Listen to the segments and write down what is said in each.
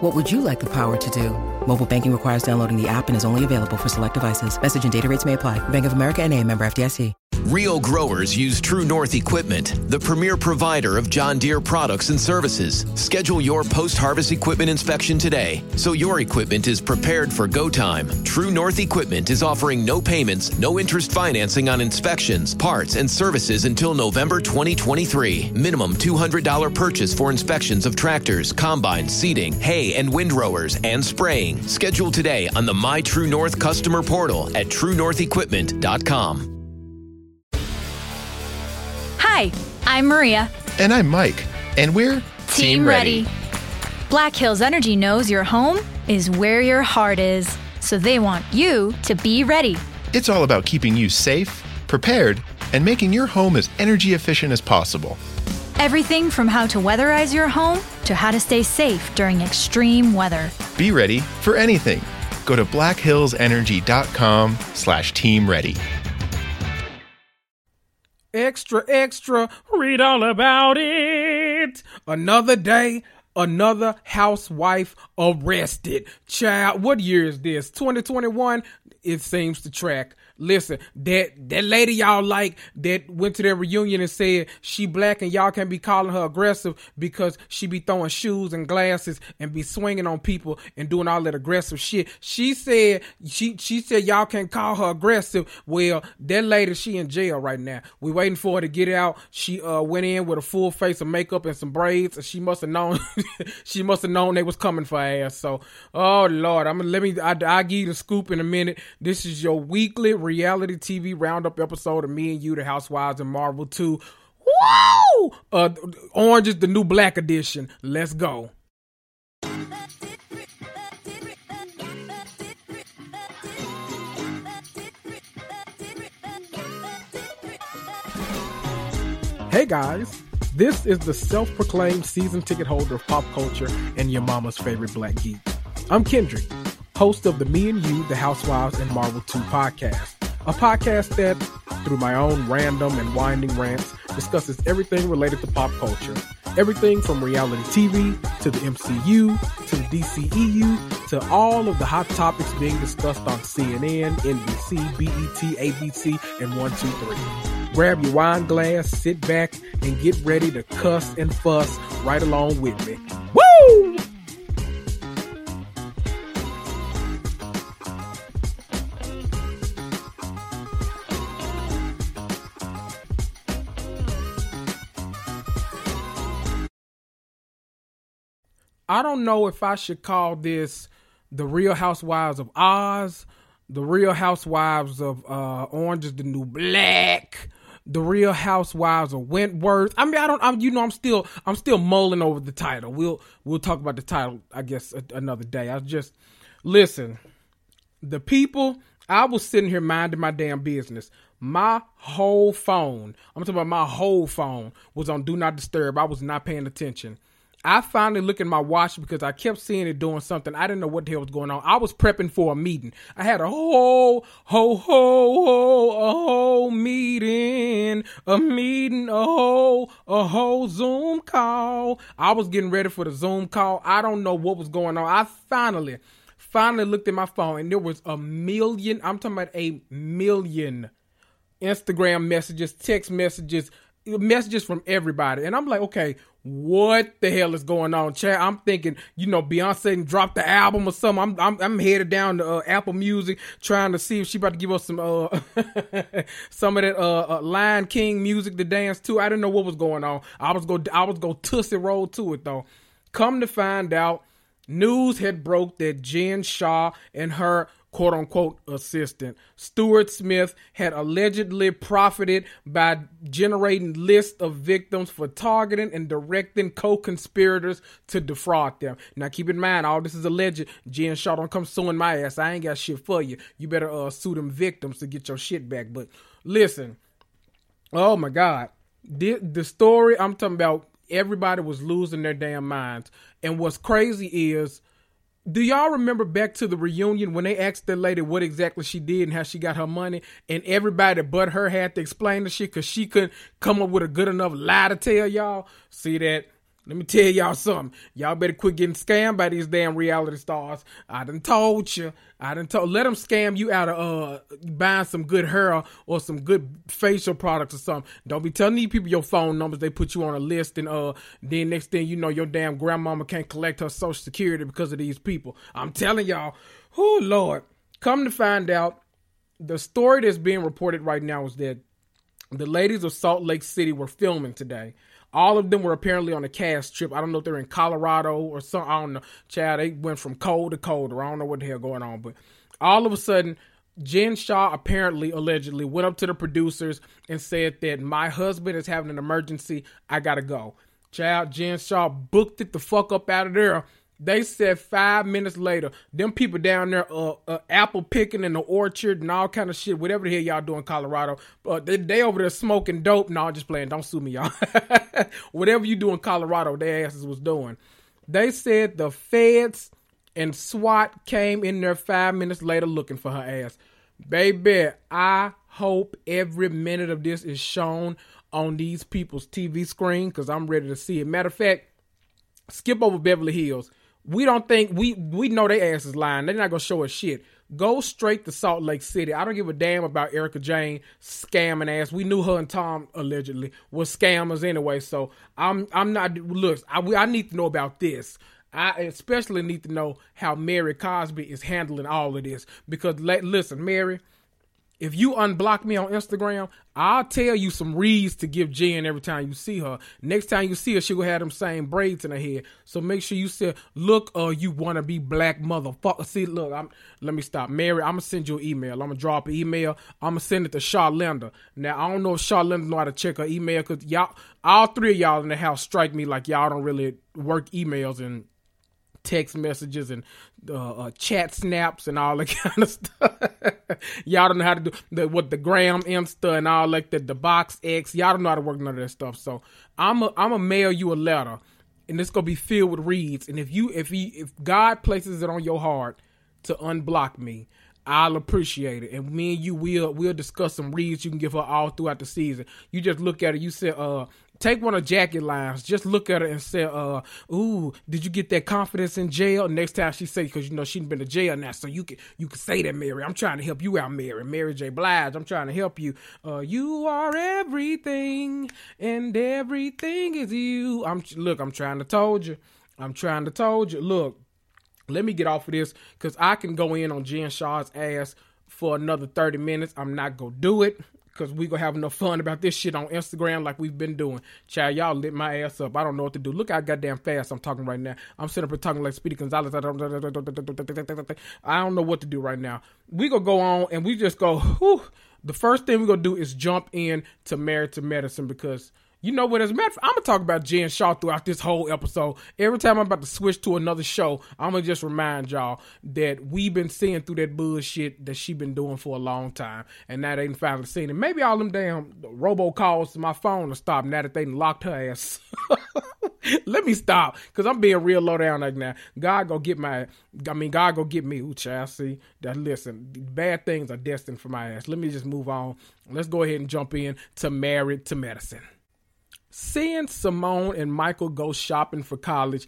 What would you like the power to do? Mobile banking requires downloading the app and is only available for select devices. Message and data rates may apply. Bank of America and a member FDIC. Real growers use True North Equipment, the premier provider of John Deere products and services. Schedule your post harvest equipment inspection today so your equipment is prepared for go time. True North Equipment is offering no payments, no interest financing on inspections, parts, and services until November 2023. Minimum $200 purchase for inspections of tractors, combines, seeding, hay, and windrowers, and spraying. Schedule today on the My True North customer portal at truenorthequipment.com. Hi, I'm Maria. And I'm Mike. And we're Team, Ready. Black Hills Energy knows your home is where your heart is, so they want you to be ready. It's all about keeping you safe, prepared, and making your home as energy efficient as possible. Everything from how to weatherize your home to how to stay safe during extreme weather. Be ready for anything. Go to blackhillsenergy.com slash team ready. Extra, extra, read all about it. Another day, another housewife arrested. Child, what year is this? 2021? It seems to track. Listen, that that lady y'all like that went to their reunion and said she black and y'all can't be calling her aggressive because she be throwing shoes and glasses and be swinging on people and doing all that aggressive shit. She said she she said y'all can't call her aggressive. Well, that lady she in jail right now. We waiting for her to get out. She uh went in with a full face of makeup and some braids. She must have known she must have known they was coming for her ass. So, oh lord, I'm gonna let me I I give you the scoop in a minute. This is your weekly reality TV roundup episode of Me and You, the Housewives and Marvel 2. Woo! Uh, Orange is the new black edition. Let's go. Hey guys, this is the self proclaimed season ticket holder of pop culture and your mama's favorite black geek. I'm Kendrick, host of the Me and You, the Housewives and Marvel 2 podcast, a podcast that, through my own random and winding rants, discusses everything related to pop culture. Everything from reality TV to the MCU to the DCEU to all of the hot topics being discussed on CNN, NBC, BET, ABC, and 123. Grab your wine glass, sit back, and get ready to cuss and fuss right along with me. Woo! I don't know if I should call this the Real Housewives of Oz, the Real Housewives of uh, Orange is the New Black, the Real Housewives of Wentworth. I mean, I don't. I'm, you know, I'm still, I'm still mulling over the title. We'll, we'll talk about the title, I guess, a, another day. I just listen. The people. I was sitting here minding my damn business. My whole phone, I'm talking about my whole phone, was on Do Not Disturb. I was not paying attention. I finally looked at my watch because I kept seeing it doing something. I didn't know what the hell was going on. I was prepping for a meeting. I had a whole, whole, whole, whole, a whole meeting, a meeting, a whole, a whole Zoom call. I was getting ready for the Zoom call. I don't know what was going on. I finally, finally looked at my phone and there was a million, I'm talking about a million Instagram messages, text messages, messages from everybody. And I'm like, okay, what the hell is going on, Chad? I'm thinking, you know, Beyonce dropped the album or something. I'm I'm, I'm headed down to uh, Apple Music trying to see if she about to give us some uh some of that uh, uh, Lion King music to dance to. I didn't know what was going on. I was go I was go Tootsie Roll to it though. Come to find out, news had broke that Jen Shah and her quote unquote assistant. Stuart Smith had allegedly profited by generating lists of victims for targeting and directing co-conspirators to defraud them. Now keep in mind, all this is alleged. Jen Shah don't come suing my ass. I ain't got shit for you. You better uh, sue them victims to get your shit back. But listen, oh my God. The, the story I'm talking about, everybody was losing their damn minds. And what's crazy is do y'all remember back to the reunion when they asked the lady what exactly she did and how she got her money, and everybody but her had to explain the shit because she couldn't come up with a good enough lie to tell y'all? See that? Let me tell y'all something. Y'all better quit getting scammed by these damn reality stars. I done told you. I done told. Let them scam you out of uh buying some good hair or some good facial products or something. Don't be telling these people your phone numbers. They put you on a list and uh then next thing you know your damn grandmama can't collect her social security because of these people. I'm telling y'all. Oh Lord. Come to find out, the story that's being reported right now is that the ladies of Salt Lake City were filming today all of them were apparently on a cast trip. I don't know if they're in Colorado or some. I don't know. Chad, they went from cold to colder. I don't know what the hell going on. But all of a sudden, Jen Shah apparently, allegedly, went up to the producers and said that my husband is having an emergency. I gotta go. Child, Jen Shah booked it the fuck up out of there they said five minutes later, them people down there, uh, uh, apple picking in the orchard and all kind of shit, whatever the hell y'all do in Colorado, uh, they, they over there smoking dope. No, I'm just playing. Don't sue me, y'all. whatever you do in Colorado, their asses was doing. They said the feds and SWAT came in there five minutes later looking for her ass. Baby, I hope every minute of this is shown on these people's TV screen because I'm ready to see it. Matter of fact, skip over Beverly Hills we don't think we we know their ass is lying. They're not gonna show us shit. Go straight to Salt Lake City. I don't give a damn about Erika Jayne scamming ass. We knew her and Tom allegedly was scammers anyway. So I'm I'm not. Look, I I need to know about this. I especially need to know how Mary Cosby is handling all of this because let, listen, Mary if you unblock me on Instagram, I'll tell you some reads to give Jen every time you see her. Next time you see her, she will have them same braids in her head. So make sure you say, "Look, uh, you wanna be black motherfucker." See, look, I'm. Let me stop, Mary. I'm gonna send you an email. I'm gonna drop an email. I'm gonna send it to Charlinda. Now I don't know if Charlinda know how to check her email because y'all, all three of y'all in the house strike me like y'all don't really work emails and text messages and uh, uh, chat snaps and all that kind of stuff. y'all don't know how to do the what the gram insta and all like the the box X. Y'all don't know how to work none of that stuff. So I'm a I'm a mail you a letter, and it's gonna be filled with reads. And if you if he if God places it on your heart to unblock me, I'll appreciate it. And me and you will we'll discuss some reads you can give her all throughout the season. You just look at it, you said, uh, take one of Jackie lines. Just look at her and say, uh, ooh, did you get that confidence in jail? Next time she say, because you know she's been to jail now, so you can you can say that, Mary. I'm trying to help you out, Mary. Mary J. Blige. I'm trying to help you. Uh, you are everything, and everything is you. I'm look. I'm trying to told you. I'm trying to told you. Look, let me get off of this because I can go in on Jen Shah's ass for another 30 minutes. I'm not gonna do it because we gonna have enough fun about this shit on Instagram like we've been doing. Child, y'all lit my ass up. I don't know what to do. Look how goddamn fast I'm talking right now. I'm sitting up here talking like Speedy Gonzalez. I don't know what to do right now. We gonna go on and we just go. Whew. The first thing we gonna do is jump in to Married to Medicine because you know what? As a matter of fact, I'm gonna talk about Jen Shah throughout this whole episode. Every time I'm about to switch to another show, I'm gonna just remind y'all that we've been seeing through that bullshit that she been doing for a long time, and now they finally seen it. Maybe all them damn robocalls to my phone will stop now that they locked her ass. Let me stop, cause I'm being real low down right now. God go get my, I mean, God go get me. Ooh, child, see that. Listen, bad things are destined for my ass. Let me just move on. Let's go ahead and jump in to Married to Medicine. Seeing Simone and Michael go shopping for college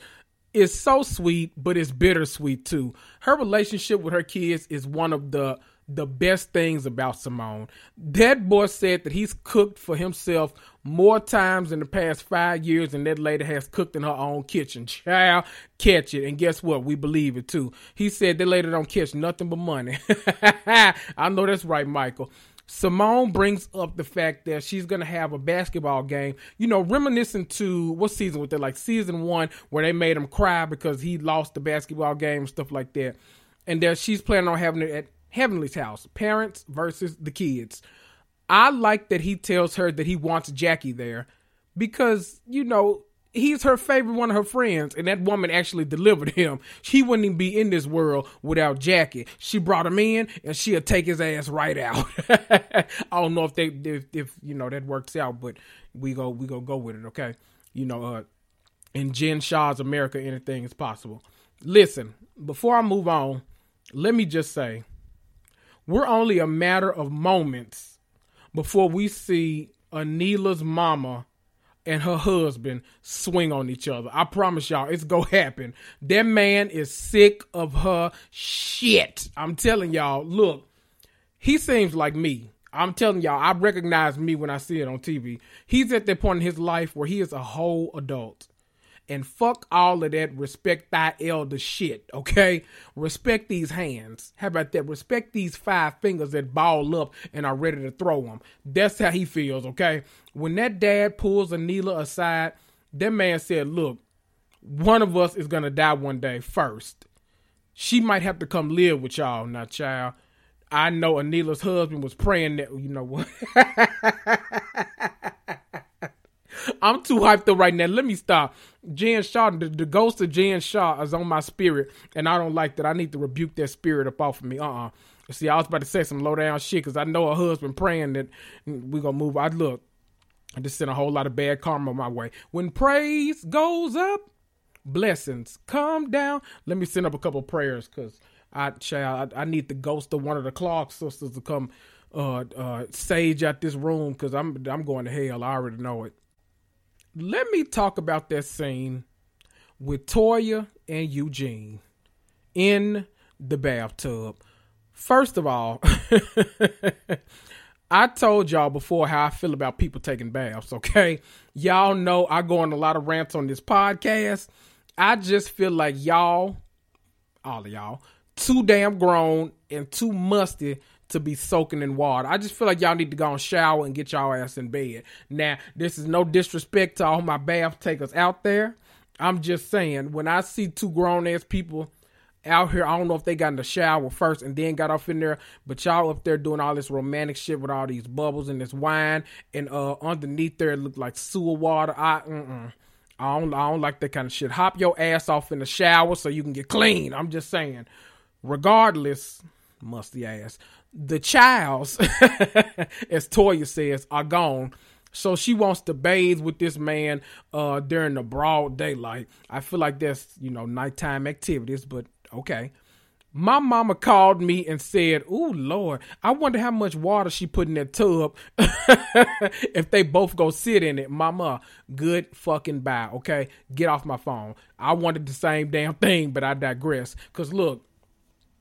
is so sweet, but it's bittersweet too. Her relationship with her kids is one of the the best things about Simone. That boy said that he's cooked for himself more times in the past five years than that lady has cooked in her own kitchen. Child, catch it. And guess what? We believe it too. He said that lady don't catch nothing but money. I know that's right, Michael. Simone brings up the fact that she's going to have a basketball game, you know, reminiscent to what season was that? Like season one, where they made him cry because he lost the basketball game and stuff like that. And that she's planning on having it at Heavenly's house, parents versus the kids. I like that he tells her that he wants Jackie there because, you know, he's her favorite one of her friends, and that woman actually delivered him. She wouldn't even be in this world without Jackie. She brought him in, and she'll take his ass right out. I don't know if they if, if, you know that works out, but we go we go go with it, okay? You know, uh, in Jen Shah's America, anything is possible. Listen, before I move on, let me just say, we're only a matter of moments before we see Anila's mama and her husband swing on each other. I promise y'all, it's gonna happen. That man is sick of her shit. I'm telling y'all, look, he seems like me. I'm telling y'all, I recognize me when I see it on TV. He's at that point in his life where he is a whole adult and fuck all of that respect thy elder shit, okay? Respect these hands. How about that? Respect these five fingers that ball up and are ready to throw them. That's how he feels, okay? When that dad pulls Anila aside, that man said, look, one of us is gonna die one day first. She might have to come live with y'all now, child. I know Anila's husband was praying that, you know what? I'm too hyped up right now. Let me stop. Jen Shah, the, the, ghost of Jen Shah is on my spirit, and I don't like that. I need to rebuke that spirit up off of me. Uh uh-uh. uh See, I was about to say some low down shit because I know her husband praying that we gonna move. I look, I just sent a whole lot of bad karma my way. When praise goes up, blessings come down. Let me send up a couple prayers because I, child, I, I need the ghost of one of the Clark sisters to come uh, uh, sage out this room because I'm I'm going to hell. I already know it let me talk about that scene with Toya and Eugene in the bathtub. First of all, I told y'all before how I feel about people taking baths, okay? Y'all know I go on a lot of rants on this podcast. I just feel like y'all, all of y'all, too damn grown and too musty to be soaking in water. I just feel like y'all need to go and shower and get y'all ass in bed. Now, this is no disrespect to all my bath takers out there. I'm just saying, when I see two grown ass people out here, I don't know if they got in the shower first and then got off in there, but y'all up there doing all this romantic shit with all these bubbles and this wine, and uh underneath there it looked like sewer water. I mm I don't I don't like that kind of shit. Hop your ass off in the shower so you can get clean. I'm just saying. Regardless, musty ass the childs, as Toya says, are gone. So she wants to bathe with this man uh, during the broad daylight. I feel like that's, you know, nighttime activities, but okay. My mama called me and said, Ooh, Lord, I wonder how much water she put in that tub if they both go sit in it. Mama, good fucking bye, okay? Get off my phone. I wanted the same damn thing, but I digress. Because look,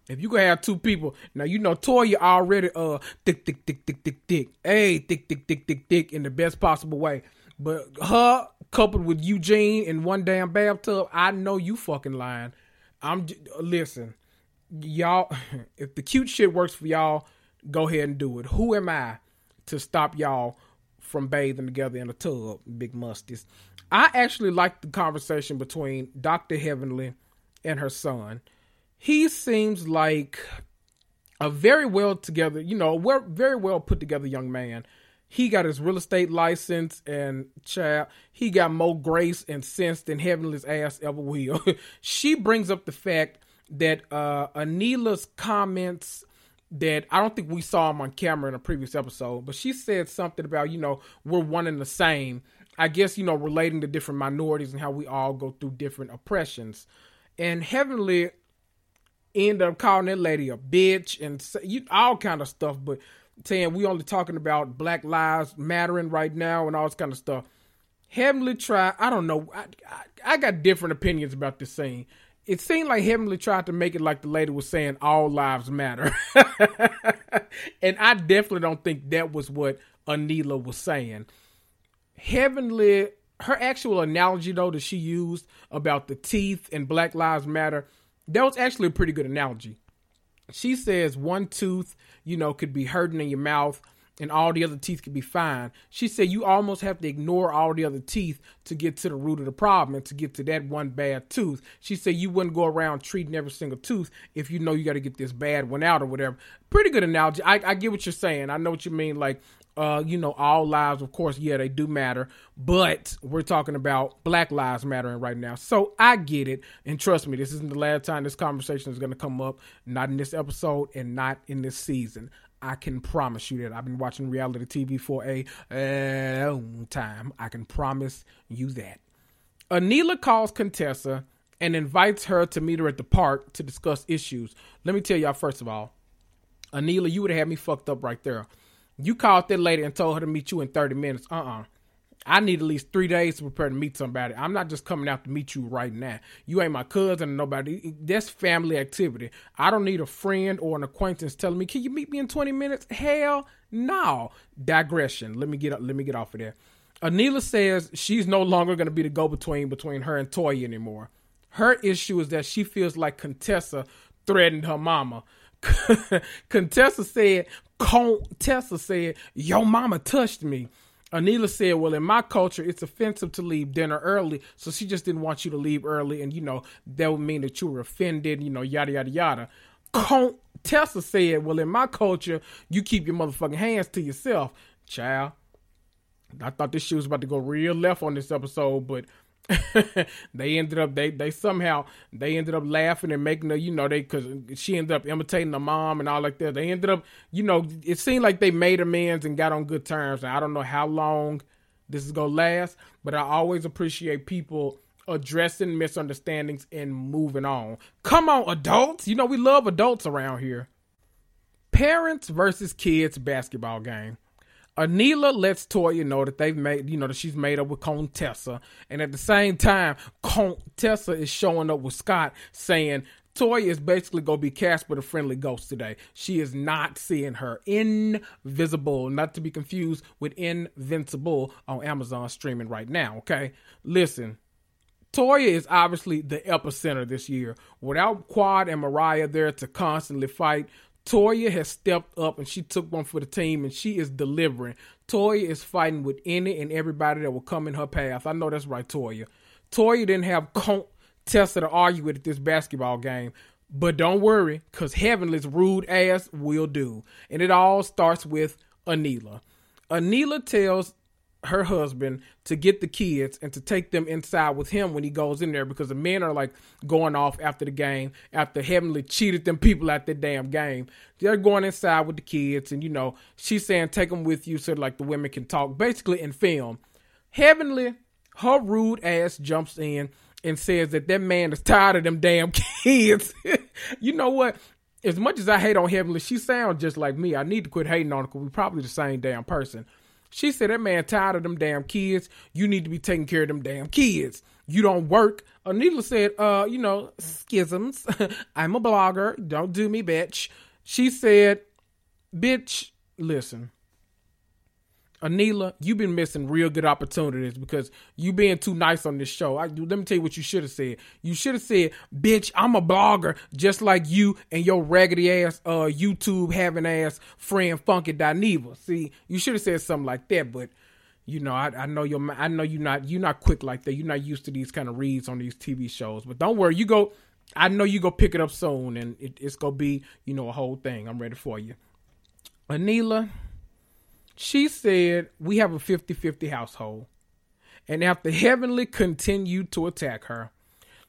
if you could have two people, now you know Toya already uh thick, thick, thick, thick, thick, thick, hey, thick, thick, thick, thick, thick in the best possible way. But her coupled with Eugene in one damn bathtub, I know you fucking lying. I'm listen, y'all. If the cute shit works for y'all, go ahead and do it. Who am I to stop y'all from bathing together in a tub, big musties? I actually like the conversation between Doctor Heavenly and her son he seems like a very well together, you know, very well put together young man. He got his real estate license and child, he got more grace and sense than Heavenly's ass ever will. she brings up the fact that uh Anila's comments that I don't think we saw him on camera in a previous episode, but she said something about, you know, we're one and the same. I guess, you know, relating to different minorities and how we all go through different oppressions. And Heavenly end up calling that lady a bitch and you, all kind of stuff, but saying we only talking about Black Lives Mattering right now and all this kind of stuff. Heavenly tried, I don't know, I, I, I got different opinions about this scene. It seemed like Heavenly tried to make it like the lady was saying all lives matter. and I definitely don't think that was what Anila was saying. Heavenly, her actual analogy though that she used about the teeth and Black Lives Matter, that was actually a pretty good analogy. She says one tooth, you know, could be hurting in your mouth and all the other teeth could be fine. She said you almost have to ignore all the other teeth to get to the root of the problem and to get to that one bad tooth. She said you wouldn't go around treating every single tooth if you know you got to get this bad one out or whatever. Pretty good analogy. I, I get what you're saying. I know what you mean. Like, uh, you know, all lives, of course, yeah, they do matter, but we're talking about Black Lives Mattering right now. So I get it. And trust me, this isn't the last time this conversation is going to come up, not in this episode and not in this season. I can promise you that I've been watching reality TV for a long time. I can promise you that. Anila calls Contessa and invites her to meet her at the park to discuss issues. Let me tell y'all first of all, Anila, you would have had me fucked up right there. You called that lady and told her to meet you in 30 minutes. Uh uh I need at least three days to prepare to meet somebody. I'm not just coming out to meet you right now. You ain't my cousin nobody. That's family activity. I don't need a friend or an acquaintance telling me, "Can you meet me in 20 minutes?" Hell, no. Digression. Let me get up. let me get off of there. Anila says she's no longer going to be the go-between between her and Toya anymore. Her issue is that she feels like Contessa threatened her mama. Contessa said, Contessa said, Your mama touched me. Anila said, Well, in my culture, it's offensive to leave dinner early. So she just didn't want you to leave early. And, you know, that would mean that you were offended, you know, yada, yada, yada. Contessa said, Well, in my culture, you keep your motherfucking hands to yourself. Child. I thought this shit was about to go real left on this episode, but they ended up they they somehow they ended up laughing and making her you know they because she ended up imitating the mom and all like that. They ended up you know it seemed like they made amends and got on good terms. And i don't know how long this is gonna last but i always appreciate people addressing misunderstandings and moving on. Come on adults. You know we love adults around here. Parents versus kids basketball game Anila lets Toya know that they've made, you know, that she's made up with Contessa. And at the same time, Contessa is showing up with Scott saying, Toya is basically going to be cast with a Friendly Ghost today. She is not seeing her. Invisible, not to be confused with Invincible on Amazon streaming right now, okay? Listen, Toya is obviously the epicenter this year. Without Quad and Mariah there to constantly fight, Toya has stepped up and she took one for the team and she is delivering. Toya is fighting with any and everybody that will come in her path. I know that's right, Toya. Toya didn't have Tessa to argue with at this basketball game. But don't worry, because Heavenly's rude ass will do. And it all starts with Anila. Anila tells her husband to get the kids and to take them inside with him when he goes in there because the men are like going off after the game after Heavenly cheated them people at the damn game. They're going inside with the kids and you know she's saying take them with you so like the women can talk basically in film. Heavenly, her rude ass jumps in and says that that man is tired of them damn kids. you know what? As much as I hate on Heavenly, she sounds just like me. I need to quit hating on her because we're probably the same damn person. She said that man tired of them damn kids. You need to be taking care of them damn kids. You don't work. Anila said, uh, you know, schisms. I'm a blogger. Don't do me, bitch. She said, bitch, listen. Anila, you've been missing real good opportunities because you being too nice on this show. I, let me tell you what you should have said. You should have said, "Bitch, I'm a blogger just like you and your raggedy ass uh YouTube having ass friend Funky Dineva." See, you should have said something like that, but you know, I, I know you're I know you're not you're not quick like that. You're not used to these kind of reads on these TV shows. But don't worry, you go. I know you go pick it up soon, and it, it's gonna be you know a whole thing. I'm ready for you, Anila she said, We have a 50 50 household. And after Heavenly continued to attack her,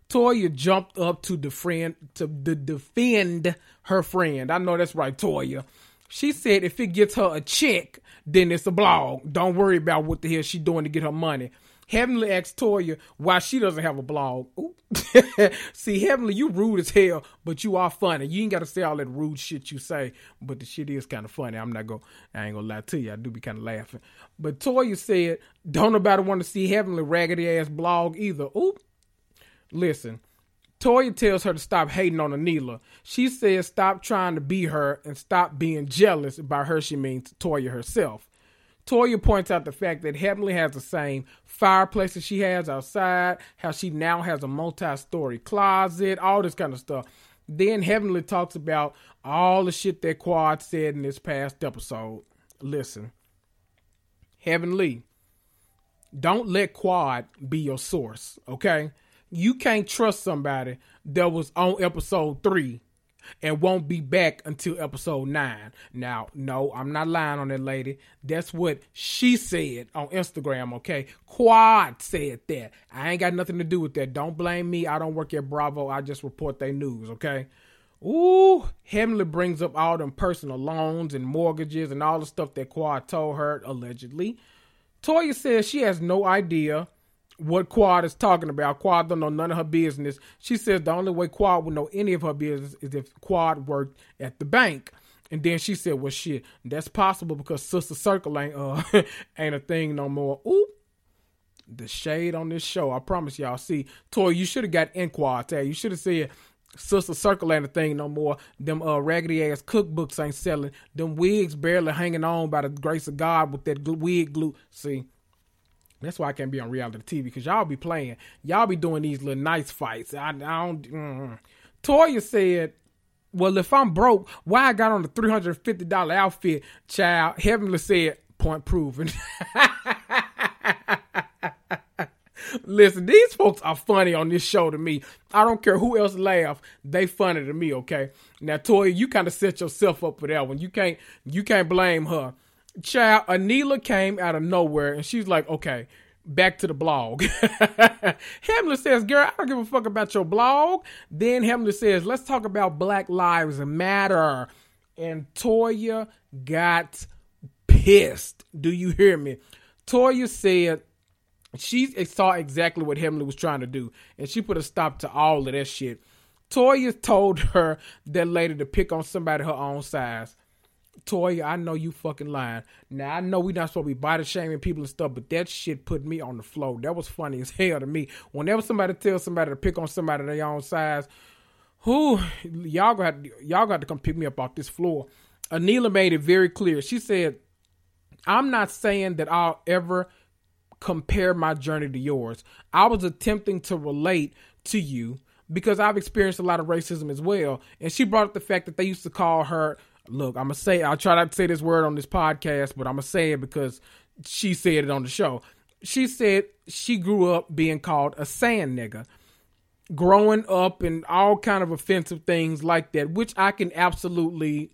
Toya jumped up to defend to defend her friend. I know that's right, Toya. She said if it gets her a check, then it's a blog. Don't worry about what the hell she's doing to get her money. Heavenly asked Toya why she doesn't have a blog. See, Heavenly, you rude as hell, but you are funny. You ain't got to say all that rude shit you say, but the shit is kind of funny. I'm not going to, I ain't going to lie to you. I do be kind of laughing. But Toya said, don't nobody want to see Heavenly raggedy ass blog either. Oop. Listen, Toya tells her to stop hating on Anila. She says stop trying to be her and stop being jealous. By her, she means Toya herself. Toya points out the fact that Heavenly has the same fireplace that she has outside, how she now has a multi story closet, all this kind of stuff. Then Heavenly talks about all the shit that Quad said in this past episode. Listen, Heavenly, don't let Quad be your source, okay? You can't trust somebody that was on episode three and won't be back until episode nine. Now, no, I'm not lying on that lady. That's what she said on Instagram, okay? Quad said that. I ain't got nothing to do with that. Don't blame me. I don't work at Bravo. I just report their news, okay? Ooh, Heavenly brings up all them personal loans and mortgages and all the stuff that Quad told her, allegedly. Toya says she has no idea what Quad is talking about. Quad don't know none of her business. She says the only way Quad would know any of her business is if Quad worked at the bank. And then she said, "Well, shit, that's possible because Sister Circle ain't uh ain't a thing no more." Ooh, the shade on this show. I promise y'all. See, Toy, you should have got in Quad tag. You should have said. Sister Circle ain't a thing no more. Them uh, raggedy ass cookbooks ain't selling. Them wigs barely hanging on by the grace of God with that wig glue. See, that's why I can't be on reality TV because y'all be playing. Y'all be doing these little nice fights. I, I don't. Mm. Toya said, "Well, if I'm broke, why I got on the three hundred fifty dollar outfit?" Child, Heavenly said, "Point proven." Listen, these folks are funny on this show to me. I don't care who else laugh; they funny to me. Okay, now Toya, you kind of set yourself up for that one. You can't, you can't blame her child, Anila came out of nowhere and she's like, okay, back to the blog. Hamlet says, girl, I don't give a fuck about your blog. Then Hamlet says, let's talk about Black Lives Matter. And Toya got pissed. Do you hear me? Toya said she saw exactly what Hamlet was trying to do, and she put a stop to all of that shit. Toya told her that lady to pick on somebody her own size. Toya, I know you fucking lying. Now I know we not supposed to be body shaming people and stuff, but that shit put me on the floor. That was funny as hell to me. Whenever somebody tells somebody to pick on somebody their own size, who y'all got y'all got to come pick me up off this floor. Anila made it very clear. She said, I'm not saying that I'll ever compare my journey to yours. I was attempting to relate to you because I've experienced a lot of racism as well. And she brought up the fact that they used to call her look, I'm gonna say I'll try not to say this word on this podcast, but I'm gonna say it because she said it on the show. She said she grew up being called a sand nigga, growing up and all kind of offensive things like that, which I can absolutely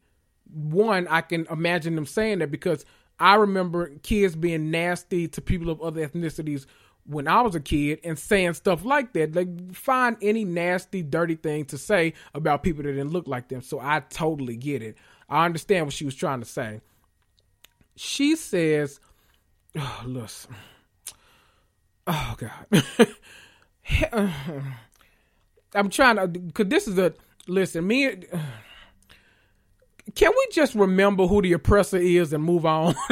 one I can imagine them saying that because I remember kids being nasty to people of other ethnicities when I was a kid and saying stuff like that. Like find any nasty, dirty thing to say about people that didn't look like them. So I totally get it. I understand what she was trying to say. She says, oh, listen. Oh God. I'm trying to cause this is a listen, me can we just remember who the oppressor is and move on?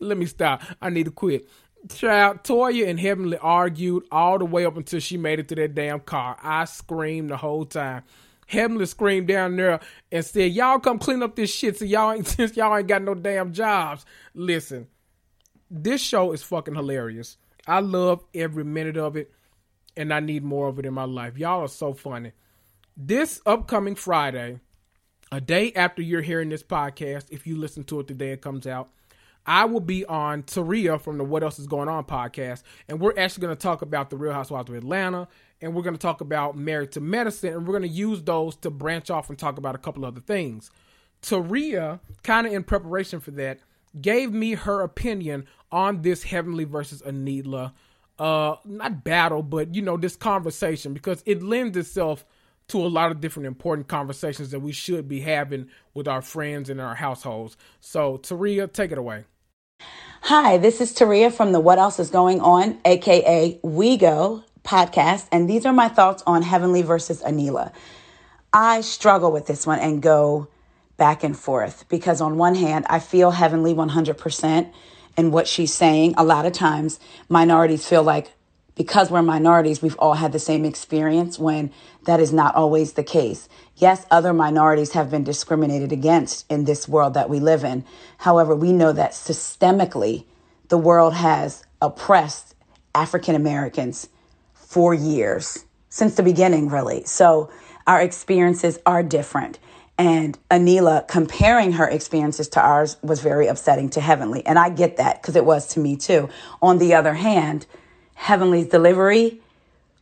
Let me stop. I need to quit. Child, Toya and Heavenly argued all the way up until she made it to that damn car. I screamed the whole time. Heavenly screamed down there and said, Y'all come clean up this shit so y'all ain't since y'all ain't got no damn jobs. Listen, this show is fucking hilarious. I love every minute of it, and I need more of it in my life. Y'all are so funny. This upcoming Friday, a day after you're hearing this podcast, if you listen to it the day it comes out, I will be on Taria from the What Else Is Going On podcast, and we're actually going to talk about the Real Housewives of Atlanta, and we're going to talk about Married to Medicine, and we're going to use those to branch off and talk about a couple other things. Taria, kind of in preparation for that, gave me her opinion on this Heavenly versus Anila, uh, not battle, but you know this conversation because it lends itself to a lot of different important conversations that we should be having with our friends and our households. So, Taria, take it away. Hi, this is Taria from the What Else Is Going On, aka We Go podcast, and these are my thoughts on Heavenly versus Anila. I struggle with this one and go back and forth because, on one hand, I feel Heavenly 100% in what she's saying. A lot of times, minorities feel like because we're minorities, we've all had the same experience when that is not always the case. Yes, other minorities have been discriminated against in this world that we live in. However, we know that systemically, the world has oppressed African Americans for years, since the beginning, really. So our experiences are different. And Anila comparing her experiences to ours was very upsetting to Heavenly. And I get that because it was to me too. On the other hand, Heavenly's delivery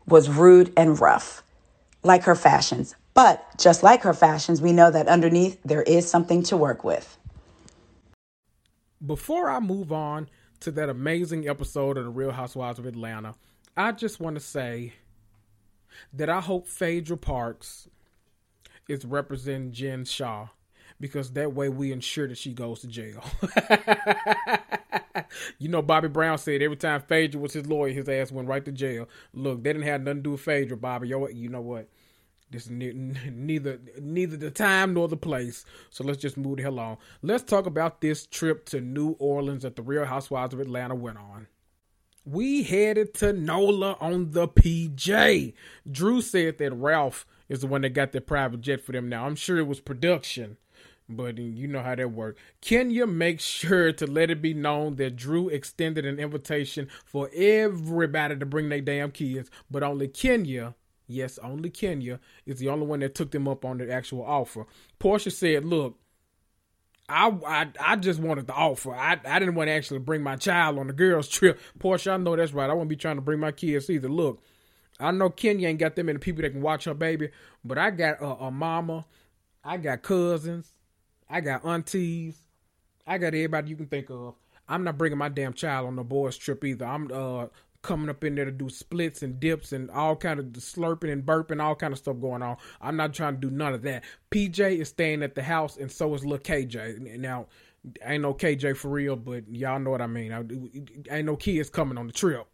was rude and rough, like her fashions. But just like her fashions, we know that underneath there is something to work with. Before I move on to that amazing episode of The Real Housewives of Atlanta, I just want to say that I hope Phaedra Parks is representing Jen Shah because that way we ensure that she goes to jail. you know, Bobby Brown said every time Phaedra was his lawyer, his ass went right to jail. Look, they didn't have nothing to do with Phaedra, Bobby. Yo, you know what? This is neither neither the time nor the place. So let's just move the hell on. Let's talk about this trip to New Orleans that the Real Housewives of Atlanta went on. We headed to NOLA on the PJ. Drew said that Ralph is the one that got the private jet for them now. I'm sure it was production, but you know how that worked. Kenya makes sure to let it be known that Drew extended an invitation for everybody to bring their damn kids, but only Kenya Yes, only Kenya is the only one that took them up on the actual offer. Porsha said, "Look, I, I I just wanted the offer. I, I didn't want to actually bring my child on the girls' trip. Porsha, I know that's right. I won't be trying to bring my kids either. Look, I know Kenya ain't got them many people that can watch her baby, but I got a, a mama, I got cousins, I got aunties, I got everybody you can think of. I'm not bringing my damn child on the boys' trip either. I'm uh coming up in there to do splits and dips and all kind of slurping and burping, all kind of stuff going on. I'm not trying to do none of that. PJ is staying at the house, and so is little KJ. Now, ain't no KJ for real, but y'all know what I mean. I, ain't no kids coming on the trip.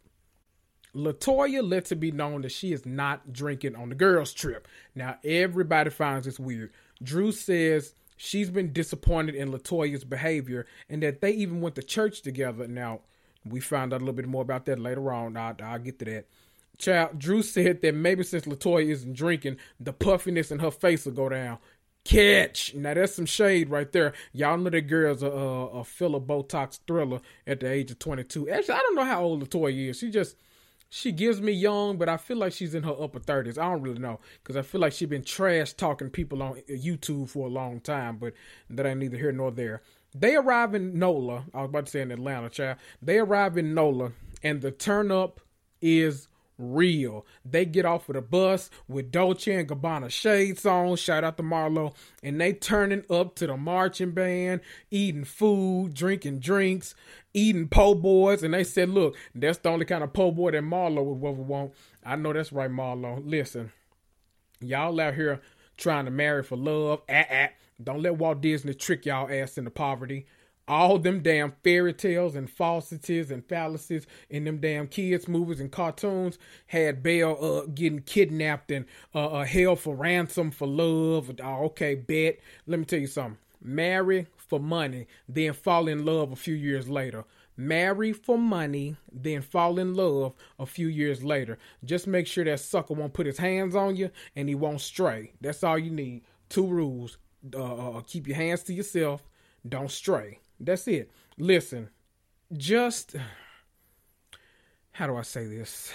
Latoya lets it be known that she is not drinking on the girls' trip. Now, everybody finds this weird. Drew says she's been disappointed in Latoya's behavior and that they even went to church together. Now, we found out a little bit more about that later on. I'll, I'll get to that. Child, Drew said that maybe since Latoya isn't drinking, the puffiness in her face will go down. Catch. Now that's some shade right there. Y'all know that girl's a, a, a filler Botox thriller at the age of 22. Actually, I don't know how old Latoya is. She just she gives me young, but I feel like she's in her upper 30s. I don't really know because I feel like she's been trash talking people on YouTube for a long time, but that ain't neither here nor there. They arrive in NOLA. I was about to say in Atlanta, child. They arrive in NOLA, and the turn up is real. They get off of the bus with Dolce and Gabbana shades on. Shout out to Marlo. And they turning up to the marching band, eating food, drinking drinks, eating po' boys. And they said, look, that's the only kind of po' boy that Marlo would ever want. I know that's right, Marlo. Listen, y'all out here trying to marry for love. Ah, ah. Don't let Walt Disney trick y'all ass into poverty. All them damn fairy tales and falsities and fallacies in them damn kids movies and cartoons had Belle uh, getting kidnapped and uh, uh, held for ransom for love. Oh, okay, bet. Let me tell you something. Marry for money, then fall in love a few years later. Marry for money, then fall in love a few years later. Just make sure that sucker won't put his hands on you and he won't stray. That's all you need. Two rules uh, uh, keep your hands to yourself. Don't stray. That's it. Listen, just how do I say this?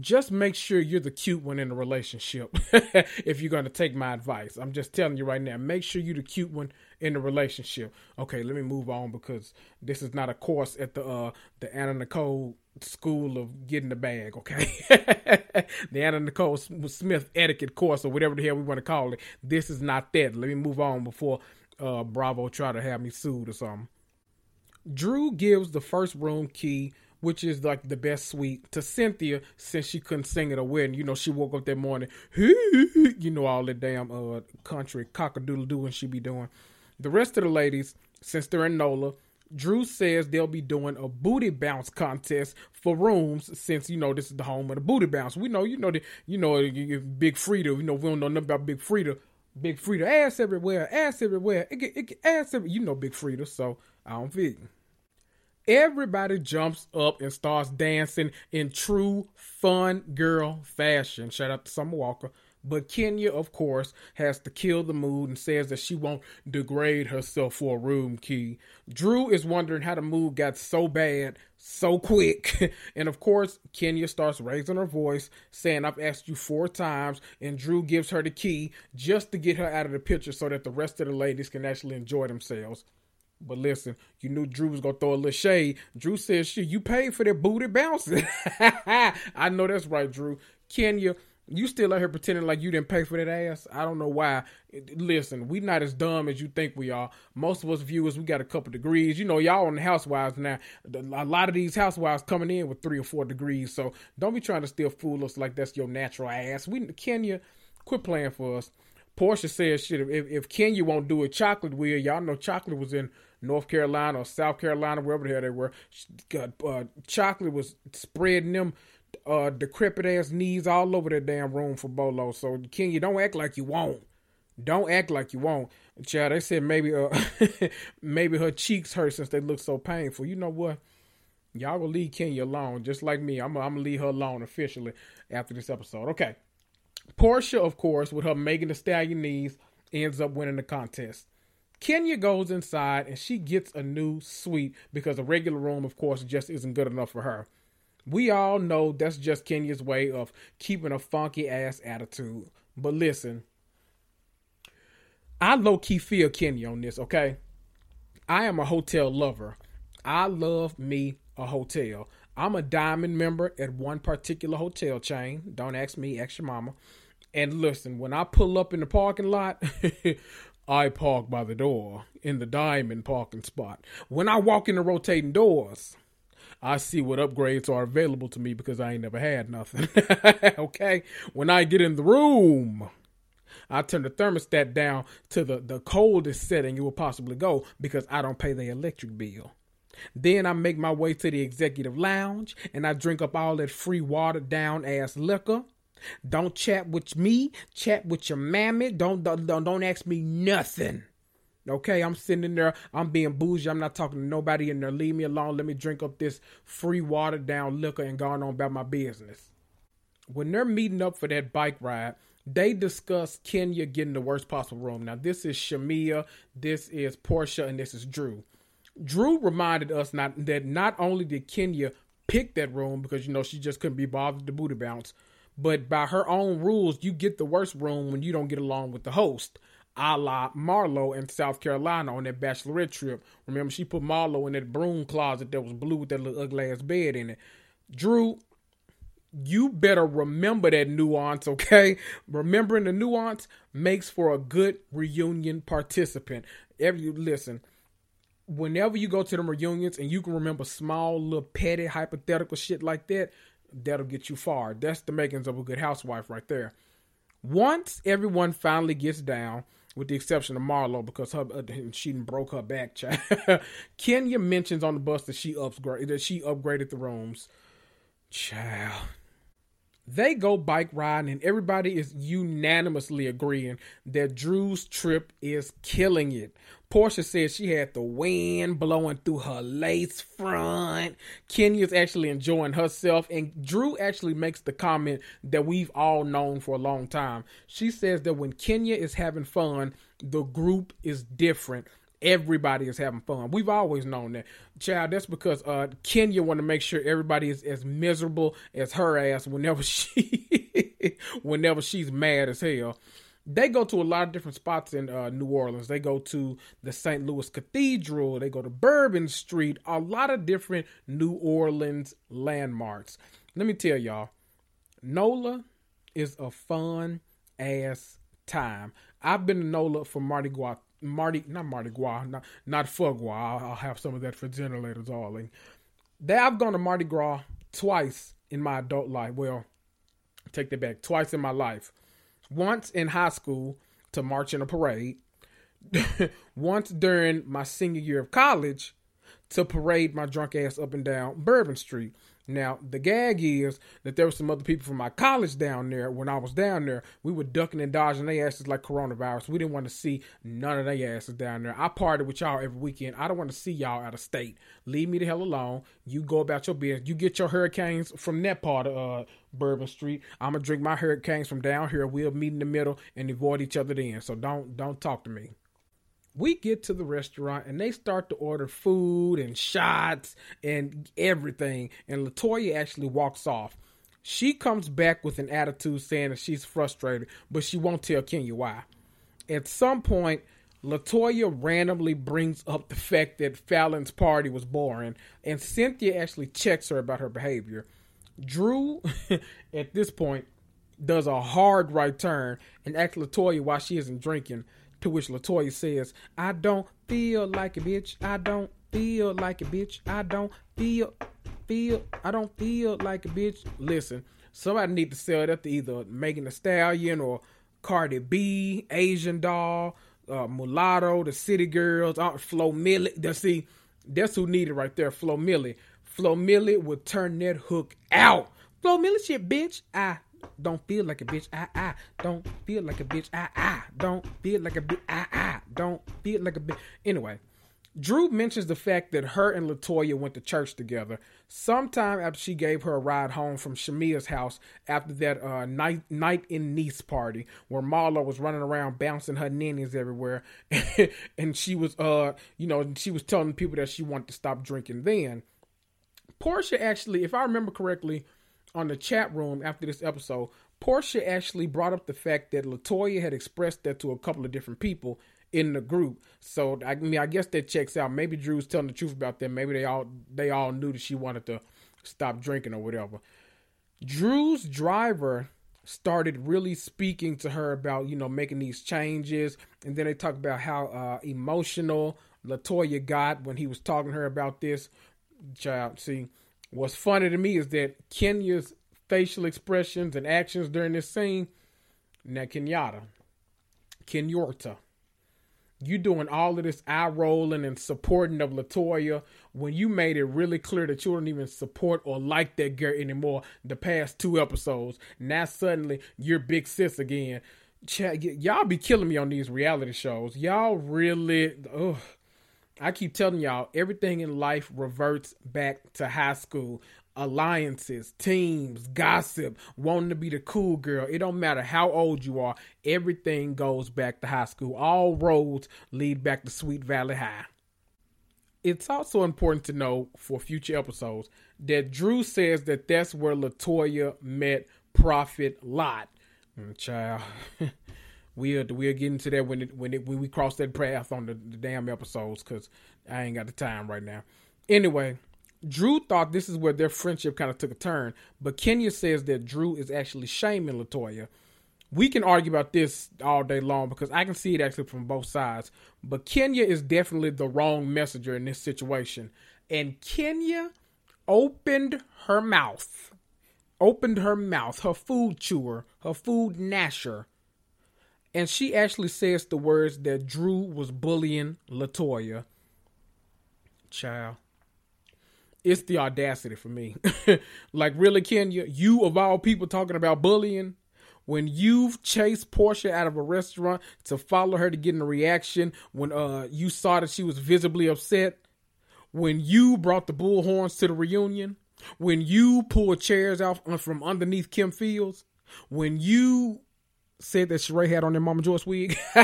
Just make sure you're the cute one in the relationship. if you're going to take my advice, I'm just telling you right now. Make sure you're the cute one in the relationship. Okay, let me move on because this is not a course at the uh the Anna Nicole school of getting the bag, okay? the Anna Nicole Smith etiquette course or whatever the hell we want to call it. This is not that. Let me move on before uh, Bravo try to have me sued or something. Drew gives the first room key which is like the best suite, to Cynthia since she couldn't sing at a wedding. You know, she woke up that morning, you know, all the damn uh country cockadoodle doing she be doing. The rest of the ladies, since they're in NOLA, Drew says they'll be doing a booty bounce contest for rooms since you know this is the home of the booty bounce. We know you know the you know Big Freedia. You know we don't know nothing about Big Freedia. Big Freedia ass everywhere, ass everywhere. It it ass everywhere. You know Big Freedia, so I don't figure. Everybody jumps up and starts dancing in true fun girl fashion. Shout out to Summer Walker. But Kenya, of course, has to kill the mood and says that she won't degrade herself for a room key. Drew is wondering how the mood got so bad so quick. and of course, Kenya starts raising her voice, saying, I've asked you four times. And Drew gives her the key just to get her out of the picture so that the rest of the ladies can actually enjoy themselves. But listen, you knew Drew was gonna throw a little shade. Drew says, "Shit, you paid for that booty bouncing." I know that's right, Drew. Kenya, you still out here pretending like you didn't pay for that ass. I don't know why. Listen, we not as dumb as you think we are. Most of us viewers, we got a couple degrees. You know, y'all on the housewives now. A lot of these housewives coming in with three or four degrees. So don't be trying to still fool us like that's your natural ass. We Kenya, quit playing for us. Porsha says shit. If, if Kenya won't do it, Chocolate will. Y'all know Chocolate was in North Carolina or South Carolina, wherever the hell they were. Uh, Chocolate was spreading them uh, decrepit ass knees all over that damn room for Bolo. So Kenya, don't act like you won't. Don't act like you won't. Child, they said maybe uh maybe her cheeks hurt since they look so painful. You know what? Y'all will leave Kenya alone, just like me. I'm, I'm gonna leave her alone officially after this episode. Okay. Porsha, of course, with her Megan Thee Stallion knees, ends up winning the contest. Kenya goes inside and she gets a new suite because a regular room, of course, just isn't good enough for her. We all know that's just Kenya's way of keeping a funky ass attitude. But listen, I low key feel Kenya on this, okay? I am a hotel lover. I love me a hotel. I'm a diamond member at one particular hotel chain. Don't ask me, ask your mama. And listen, when I pull up in the parking lot, I park by the door in the diamond parking spot. When I walk in the rotating doors, I see what upgrades are available to me because I ain't never had nothing. okay? When I get in the room, I turn the thermostat down to the, the coldest setting it will possibly go because I don't pay the electric bill. Then I make my way to the executive lounge and I drink up all that free watered down ass liquor. Don't chat with me, chat with your mammy. Don't don't don't ask me nothing. Okay, I'm sitting there. I'm being bougie. I'm not talking to nobody in there. Leave me alone. Let me drink up this free water down liquor and go on about my business. When they're meeting up for that bike ride, they discuss Kenya getting the worst possible room. Now, this is Shamea, this is Porsha, and this is Drew. Drew reminded us not that not only did Kenya pick that room because you know she just couldn't be bothered to booty bounce, but by her own rules, you get the worst room when you don't get along with the host a la Marlo in South Carolina on that bachelorette trip. Remember, she put Marlo in that broom closet that was blue with that little ugly ass bed in it. Drew, you better remember that nuance, okay? Remembering the nuance makes for a good reunion participant. Every listen, whenever you go to the reunions and you can remember small little petty hypothetical shit like that, that'll get you far. That's the makings of a good housewife right there. Once everyone finally gets down, with the exception of Marlo because her uh, she broke her back. Child. Kenya mentions on the bus that she upgraded that she upgraded the rooms. Child. They go bike riding and everybody is unanimously agreeing that Drew's trip is killing it. Portia says she had the wind blowing through her lace front. Kenya's actually enjoying herself, and Drew actually makes the comment that we've all known for a long time. She says that when Kenya is having fun, the group is different. Everybody is having fun. We've always known that. Child, that's because uh, Kenya want to make sure everybody is as miserable as her ass whenever she whenever she's mad as hell they go to a lot of different spots in uh, New Orleans. They go to the St. Louis Cathedral. They go to Bourbon Street. A lot of different New Orleans landmarks. Let me tell y'all, NOLA is a fun ass time. I've been to NOLA for Mardi Gras. Marty, not Mardi Gras, not not Fugwa. I'll, I'll have some of that for dinner later, darling. That I've gone to Mardi Gras twice in my adult life. Well, take that back. Twice in my life. Once in high school to march in a parade. Once during my senior year of college to parade my drunk ass up and down Bourbon Street. Now, the gag is that there were some other people from my college down there. When I was down there, we were ducking and dodging their asses like coronavirus. We didn't want to see none of their asses down there. I party with y'all every weekend. I don't want to see y'all out of state. Leave me the hell alone. You go about your business. You get your hurricanes from that part of uh, Bourbon Street. I'm gonna drink my hurricanes from down here. We'll meet in the middle and avoid each other then. So don't don't talk to me we get to the restaurant and they start to order food and shots and everything. And Latoya actually walks off. She comes back with an attitude saying that she's frustrated, but she won't tell Kenya why. At some point, Latoya randomly brings up the fact that Fallon's party was boring, and Cynthia actually checks her about her behavior. Drew, at this point, does a hard right turn and asks Latoya why she isn't drinking. To which Latoya says, I don't feel like a bitch. I don't feel like a bitch. I don't feel feel I don't feel like a bitch. Listen, somebody need to sell that to either Megan Thee Stallion or Cardi B, Asian doll, uh, Mulatto, the City Girls, uh, Flo Milli. See, that's who needed right there. Flo Milli. Flo Milli would turn that hook out. Flo Milli shit, bitch. I don't feel like a bitch. I I don't feel like a bitch. I I don't feel like a bitch. I I don't feel like a bitch. Anyway, Drew mentions the fact that her and Latoya went to church together sometime after she gave her a ride home from Shamea's house after that uh, night night in Nice party where Marla was running around bouncing her ninnies everywhere, and she was uh you know she was telling people that she wanted to stop drinking. Then Porsha actually, if I remember correctly, on the chat room after this episode, Porsha actually brought up the fact that Latoya had expressed that to a couple of different people in the group. So I mean, I guess that checks out. Maybe Drew's telling the truth about them. Maybe they all they all knew that she wanted to stop drinking or whatever. Drew's driver started really speaking to her about you know making these changes, and then they talk about how uh, emotional Latoya got when he was talking to her about this. Child, see, What's funny to me is that Kenya's facial expressions and actions during this scene, now Kenyatta, Kenyorta, you doing all of this eye rolling and supporting of Latoya when you made it really clear that you don't even support or like that girl anymore the past two episodes. Now suddenly you're big sis again. y'all be killing me on these reality shows. Y'all really, ugh. I keep telling y'all, everything in life reverts back to high school. Alliances, teams, gossip, wanting to be the cool girl. It don't matter how old you are. Everything goes back to high school. All roads lead back to Sweet Valley High. It's also important to know for future episodes that Drew says that that's where Latoya met Prophet Lot. Mm, child. We'll we'll get into that when it, when it, when we cross that path on the, the damn episodes because I ain't got the time right now. Anyway, Drew thought this is where their friendship kind of took a turn, but Kenya says that Drew is actually shaming Latoya. We can argue about this all day long because I can see it actually from both sides. But Kenya is definitely the wrong messenger in this situation. And Kenya opened her mouth, opened her mouth, her food chewer, her food gnasher, and she actually says the words that Drew was bullying Latoya. Child. It's the audacity for me. like, really, Kenya, you of all people talking about bullying, when you've chased Porsha out of a restaurant to follow her to get in a reaction, when uh you saw that she was visibly upset, when you brought the bullhorns to the reunion, when you pulled chairs out from underneath Kim Fields, when you said that Sheree had on their Mama Joyce wig.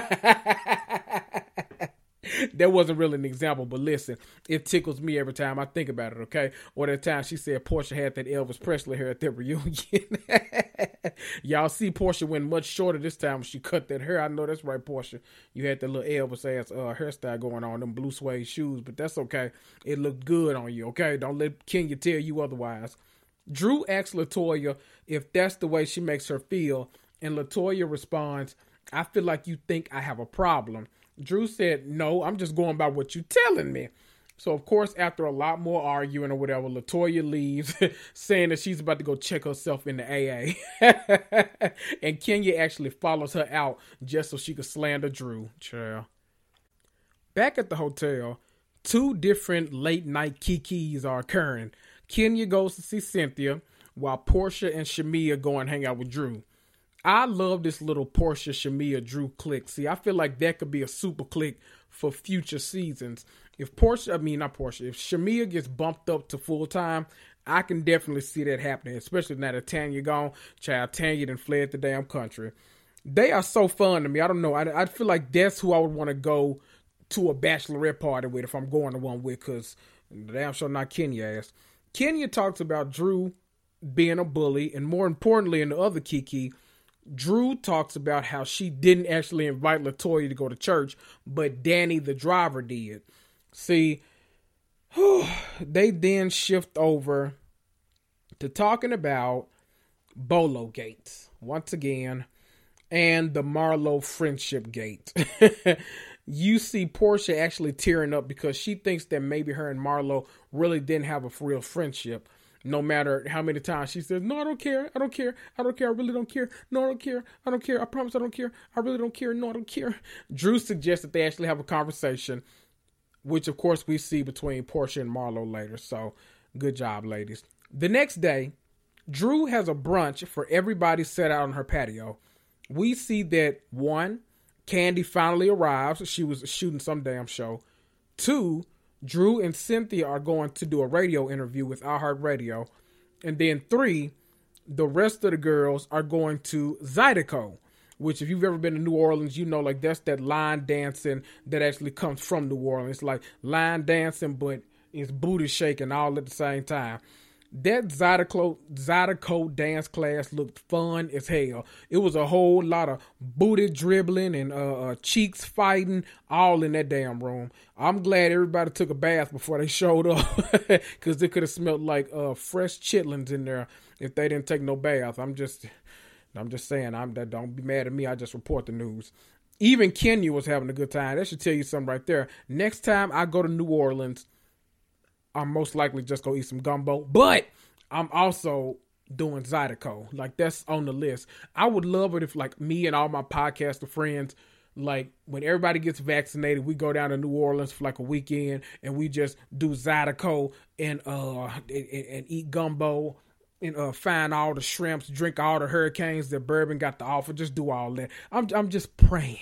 that wasn't really an example, but listen, it tickles me every time I think about it, okay? Or that time she said Porsha had that Elvis Presley hair at their reunion. Y'all see Porsha went much shorter this time when she cut that hair. I know that's right, Porsha. You had that little Elvis ass uh, hairstyle going on, them blue suede shoes, but that's okay. It looked good on you, okay? Don't let Kenya tell you otherwise. Drew asked Latoya if that's the way she makes her feel, and Latoya responds, I feel like you think I have a problem. Drew said, No, I'm just going by what you're telling me. So of course, after a lot more arguing or whatever, Latoya leaves, saying that she's about to go check herself in the AA, and Kenya actually follows her out just so she could slander Drew. Child. Back at the hotel, two different late night kikis are occurring. Kenya goes to see Cynthia, while Porsha and Shamea go and hang out with Drew. I love this little Porsha, Shamea, Drew clique. See, I feel like that could be a super clique for future seasons. If Porsha, I mean not Porsha, if Shamea gets bumped up to full time, I can definitely see that happening, especially now that Tanya gone. Child, Tanya done fled the damn country. They are so fun to me. I don't know. I, I feel like that's who I would want to go to a bachelorette party with if I'm going to one with, because damn sure not Kenya ass. Kenya talks about Drew being a bully, and more importantly, in the other Kiki, Drew talks about how she didn't actually invite Latoya to go to church, but Danny the driver did. See, they then shift over to talking about Bolo Gates once again and the Marlo friendship gate. you see Porsha actually tearing up because she thinks that maybe her and Marlo really didn't have a real friendship no matter how many times she says, No, I don't care. I don't care. I don't care. I really don't care. No, I don't care. I don't care. I promise I don't care. I really don't care. No, I don't care. Drew suggests that they actually have a conversation, which of course we see between Porsha and Marlo later. So good job, ladies. The next day, Drew has a brunch for everybody set out on her patio. We see that one, Kandi finally arrives. She was shooting some damn show. Two, Drew and Cynthia are going to do a radio interview with iHeartRadio. And then three, the rest of the girls are going to Zydeco, which if you've ever been to New Orleans, you know like that's that line dancing that actually comes from New Orleans. It's like line dancing, but it's booty shaking all at the same time. That Zydeco, Zydeco dance class looked fun as hell. It was a whole lot of booty dribbling and uh, uh, cheeks fighting all in that damn room. I'm glad everybody took a bath before they showed up because it could have smelled like uh, fresh chitlins in there if they didn't take no bath. I'm just, I'm just saying. I'm that. Don't be mad at me. I just report the news. Even Kenya was having a good time. That should tell you something right there. Next time I go to New Orleans I'm most likely just gonna eat some gumbo. But I'm also doing Zydeco. Like that's on the list. I would love it if like me and all my podcaster friends, like when everybody gets vaccinated, we go down to New Orleans for like a weekend and we just do Zydeco and uh and, and eat gumbo and uh find all the shrimps, drink all the hurricanes that bourbon got to offer. Just do all that. I'm I'm just praying.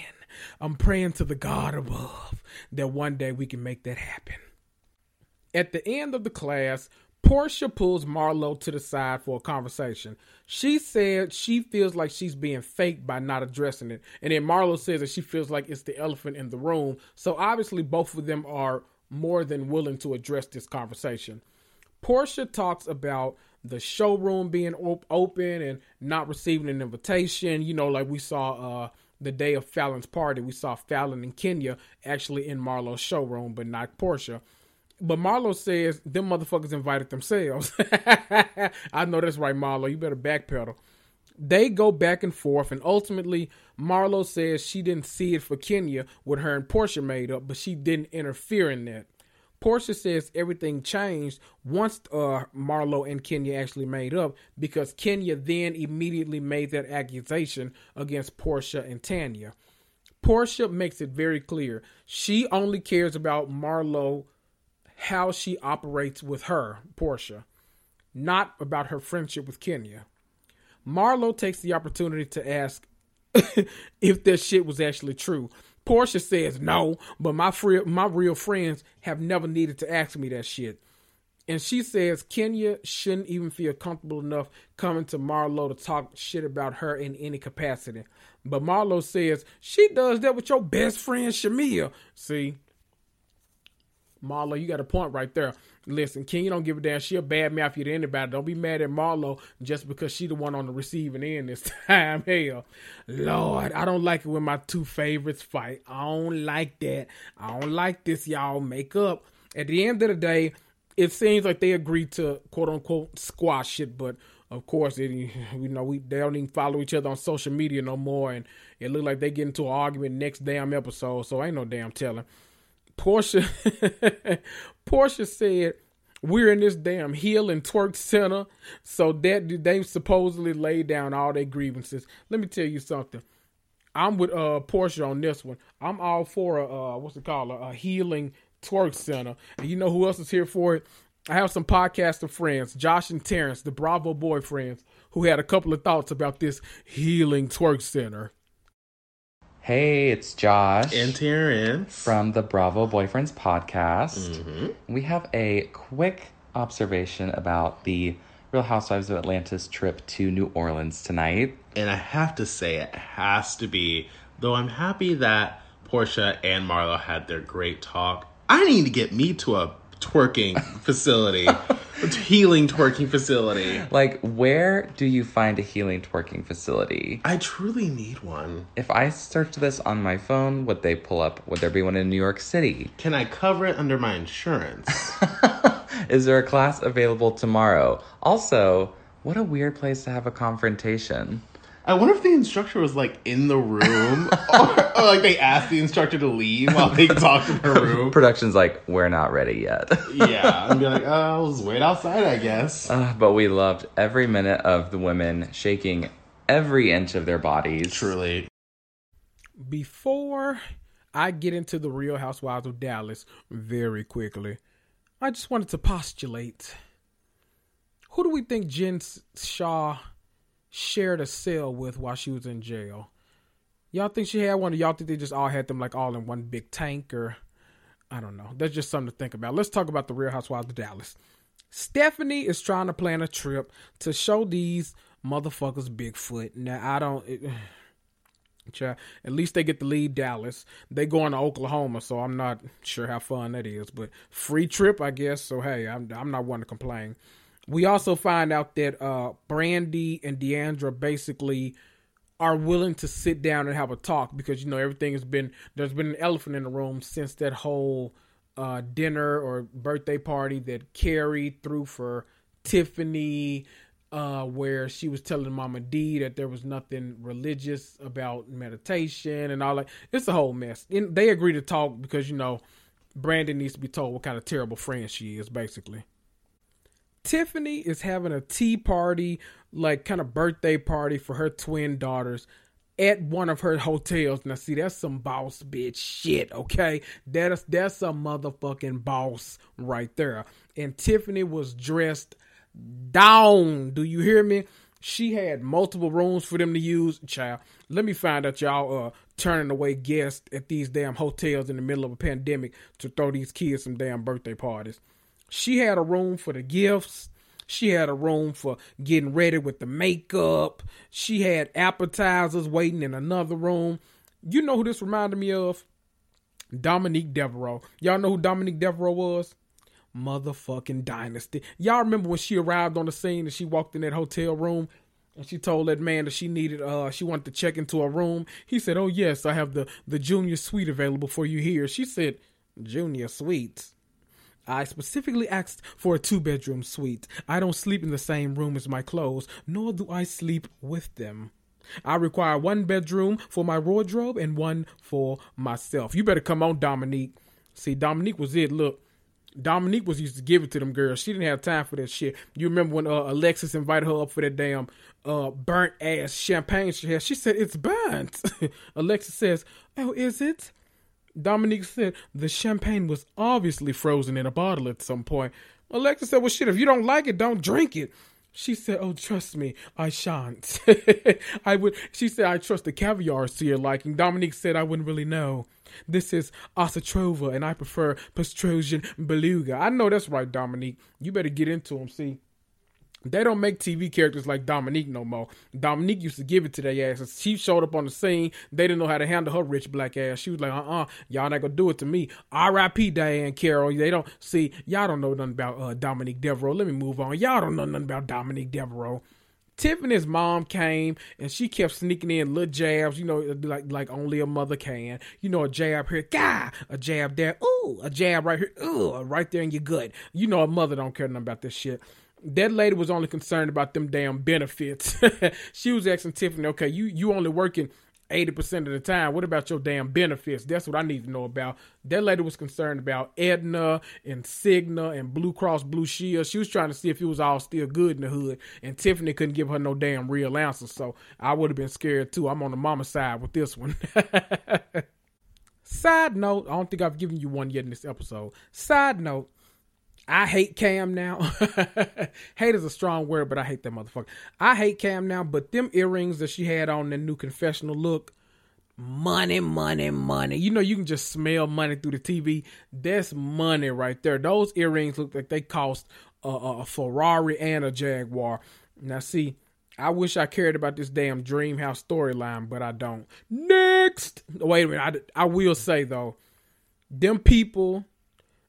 I'm praying to the God above that one day we can make that happen. At the end of the class, Porsha pulls Marlo to the side for a conversation. She said she feels like she's being faked by not addressing it. And then Marlo says that she feels like it's the elephant in the room. So obviously, both of them are more than willing to address this conversation. Porsha talks about the showroom being op- open and not receiving an invitation. You know, like we saw uh, the day of Fallon's party, we saw Fallon and Kenya actually in Marlo's showroom, but not Porsha. But Marlo says them motherfuckers invited themselves. I know that's right, Marlo. You better backpedal. They go back and forth, and ultimately, Marlo says she didn't see it for Kenya with her and Porsha made up, but she didn't interfere in that. Porsha says everything changed once uh, Marlo and Kenya actually made up because Kenya then immediately made that accusation against Porsha and Tanya. Porsha makes it very clear she only cares about Marlo how she operates with her, Porsha, not about her friendship with Kenya. Marlo takes the opportunity to ask if that shit was actually true. Porsha says no, but my my real friends have never needed to ask me that shit. And she says Kenya shouldn't even feel comfortable enough coming to Marlo to talk shit about her in any capacity. But Marlo says she does that with your best friend Shamea. See, Marlo, you got a point right there. Listen, King, you don't give a damn. She a bad mouth you to anybody. Don't be mad at Marlo just because she the one on the receiving end this time. Hell, Lord, I don't like it when my two favorites fight. I don't like that. I don't like this, y'all. Make up. At the end of the day, it seems like they agreed to quote unquote squash it, but of course, it, you know, we they don't even follow each other on social media no more, and it looked like they get into an argument next damn episode. So ain't no damn telling. Porsha Porsha said we're in this damn heel and twerk center, so that they supposedly laid down all their grievances. Let me tell you something. I'm with uh Porsha on this one. I'm all for a uh what's it called a, a healing twerk center. And you know who else is here for it? I have some podcaster friends, Josh and Terrence, the Bravo boyfriends, who had a couple of thoughts about this healing twerk center. Hey, it's Josh. And Terrence. From the Bravo Boyfriends podcast. Mm-hmm. We have a quick observation about the Real Housewives of Atlanta's trip to New Orleans tonight. And I have to say, it has to be, though I'm happy that Porsha and Marlo had their great talk. I need to get me to a twerking facility, healing twerking facility. Like, where do you find a healing twerking facility? I truly need one. If I search this on my phone, would they pull up? Would there be one in New York City? Can I cover it under my insurance? Is there a class available tomorrow? Also, what a weird place to have a confrontation. I wonder if the instructor was like in the room, or, or, like they asked the instructor to leave while they talked in her room. Production's like, we're not ready yet. yeah, and be like, oh, I'll just wait outside, I guess. Uh, but we loved every minute of the women shaking every inch of their bodies. Truly. Before I get into the Real Housewives of Dallas very quickly, I just wanted to postulate: who do we think Jen Shah? Shared a cell with while she was in jail. Y'all think she had one, or y'all think they just all had them like all in one big tank, or I don't know. That's just something to think about. Let's talk about the Real Housewives of Dallas. Stephanie is trying to plan a trip to show these motherfuckers Bigfoot. Now I don't. It, at least they get to leave Dallas. They going to Oklahoma, so I'm not sure how fun that is. But free trip, I guess. So hey, I'm I'm not one to complain. We also find out that uh, Brandi and D'Andra basically are willing to sit down and have a talk because you know everything has been there's been an elephant in the room since that whole uh, dinner or birthday party that Kary threw for Tiffany, uh, where she was telling Mama D that there was nothing religious about meditation and all that. It's a whole mess. And they agree to talk because you know Brandi needs to be told what kind of terrible friend she is, basically. Tiffany is having a tea party, like kind of birthday party for her twin daughters at one of her hotels. Now, see, that's some boss bitch shit, okay? That's that's a motherfucking boss right there. And Tiffany was dressed down. Do you hear me? She had multiple rooms for them to use. Child, let me find out y'all uh turning away guests at these damn hotels in the middle of a pandemic to throw these kids some damn birthday parties. She had a room for the gifts. She had a room for getting ready with the makeup. She had appetizers waiting in another room. You know who this reminded me of? Dominique Devereaux. Y'all know who Dominique Devereaux was? Motherfucking Dynasty. Y'all remember when she arrived on the scene and she walked in that hotel room and she told that man that she needed uh she wanted to check into a room. He said, "Oh yes, I have the the junior suite available for you here." She said, "Junior suites." I specifically asked for a two bedroom suite. I don't sleep in the same room as my clothes, nor do I sleep with them. I require one bedroom for my wardrobe and one for myself. You better come on, Dominique. See, Dominique was it. Look, Dominique was used to give it to them girls. She didn't have time for that shit. You remember when uh, Alexis invited her up for that damn uh, burnt ass champagne she had? She said, It's burnt. Alexis says, Oh, is it? Dominique said the champagne was obviously frozen in a bottle at some point. Alexa said, Well, shit, if you don't like it, don't drink it. She said, Oh, trust me, I shan't. I would, she said, I trust the caviar to your liking. Dominique said, I wouldn't really know. This is Osatrova, and I prefer Petrossian Beluga. I know that's right, Dominique. You better get into them, see. They don't make TV characters like Dominique no more. Dominique used to give it to their asses. She showed up on the scene. They didn't know how to handle her rich black ass. She was like, uh uh-uh, uh, you all not gonna do it to me. R.I.P. Diahann Carroll. They don't see, y'all don't know nothing about uh, Dominique Devereaux. Let me move on. Y'all don't know nothing about Dominique Devereaux. Tiffany's mom came and she kept sneaking in little jabs, you know, like like only a mother can. You know, a jab here, gah, a jab there, ooh, a jab right here, ooh, right there in your gut. You know, a mother don't care nothing about this shit that lady was only concerned about them damn benefits. she was asking Tiffany, okay, you you only working 80% of the time. What about your damn benefits? That's what I need to know about. That lady was concerned about Aetna and Cigna and Blue Cross Blue Shield. She was trying to see if it was all still good in the hood. And Tiffany couldn't give her no damn real answers. So I would have been scared too. I'm on the mama side with this one. Side note, I don't think I've given you one yet in this episode. Side note, I hate Cam now. hate is a strong word, but I hate that motherfucker. I hate Cam now, but them earrings that she had on the new confessional look, money, money, money. You know, you can just smell money through the TV. That's money right there. Those earrings look like they cost a, a Ferrari and a Jaguar. Now, see, I wish I cared about this damn Dream House storyline, but I don't. Next! Wait a minute. I, I will say, though, them people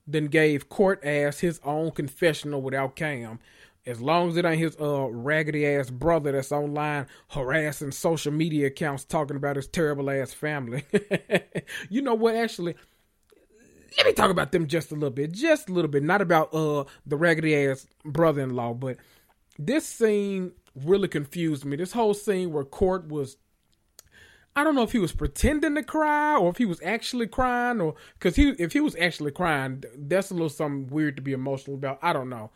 then gave court ass his own confessional without Cam. As long as it ain't his uh raggedy ass brother that's online harassing social media accounts talking about his terrible ass family. you know what? Actually, let me talk about them just a little bit, just a little bit. Not about uh the raggedy ass brother in law, but this scene really confused me. This whole scene where Court was I don't know if he was pretending to cry or if he was actually crying or because he if he was actually crying, that's a little something weird to be emotional about. I don't know.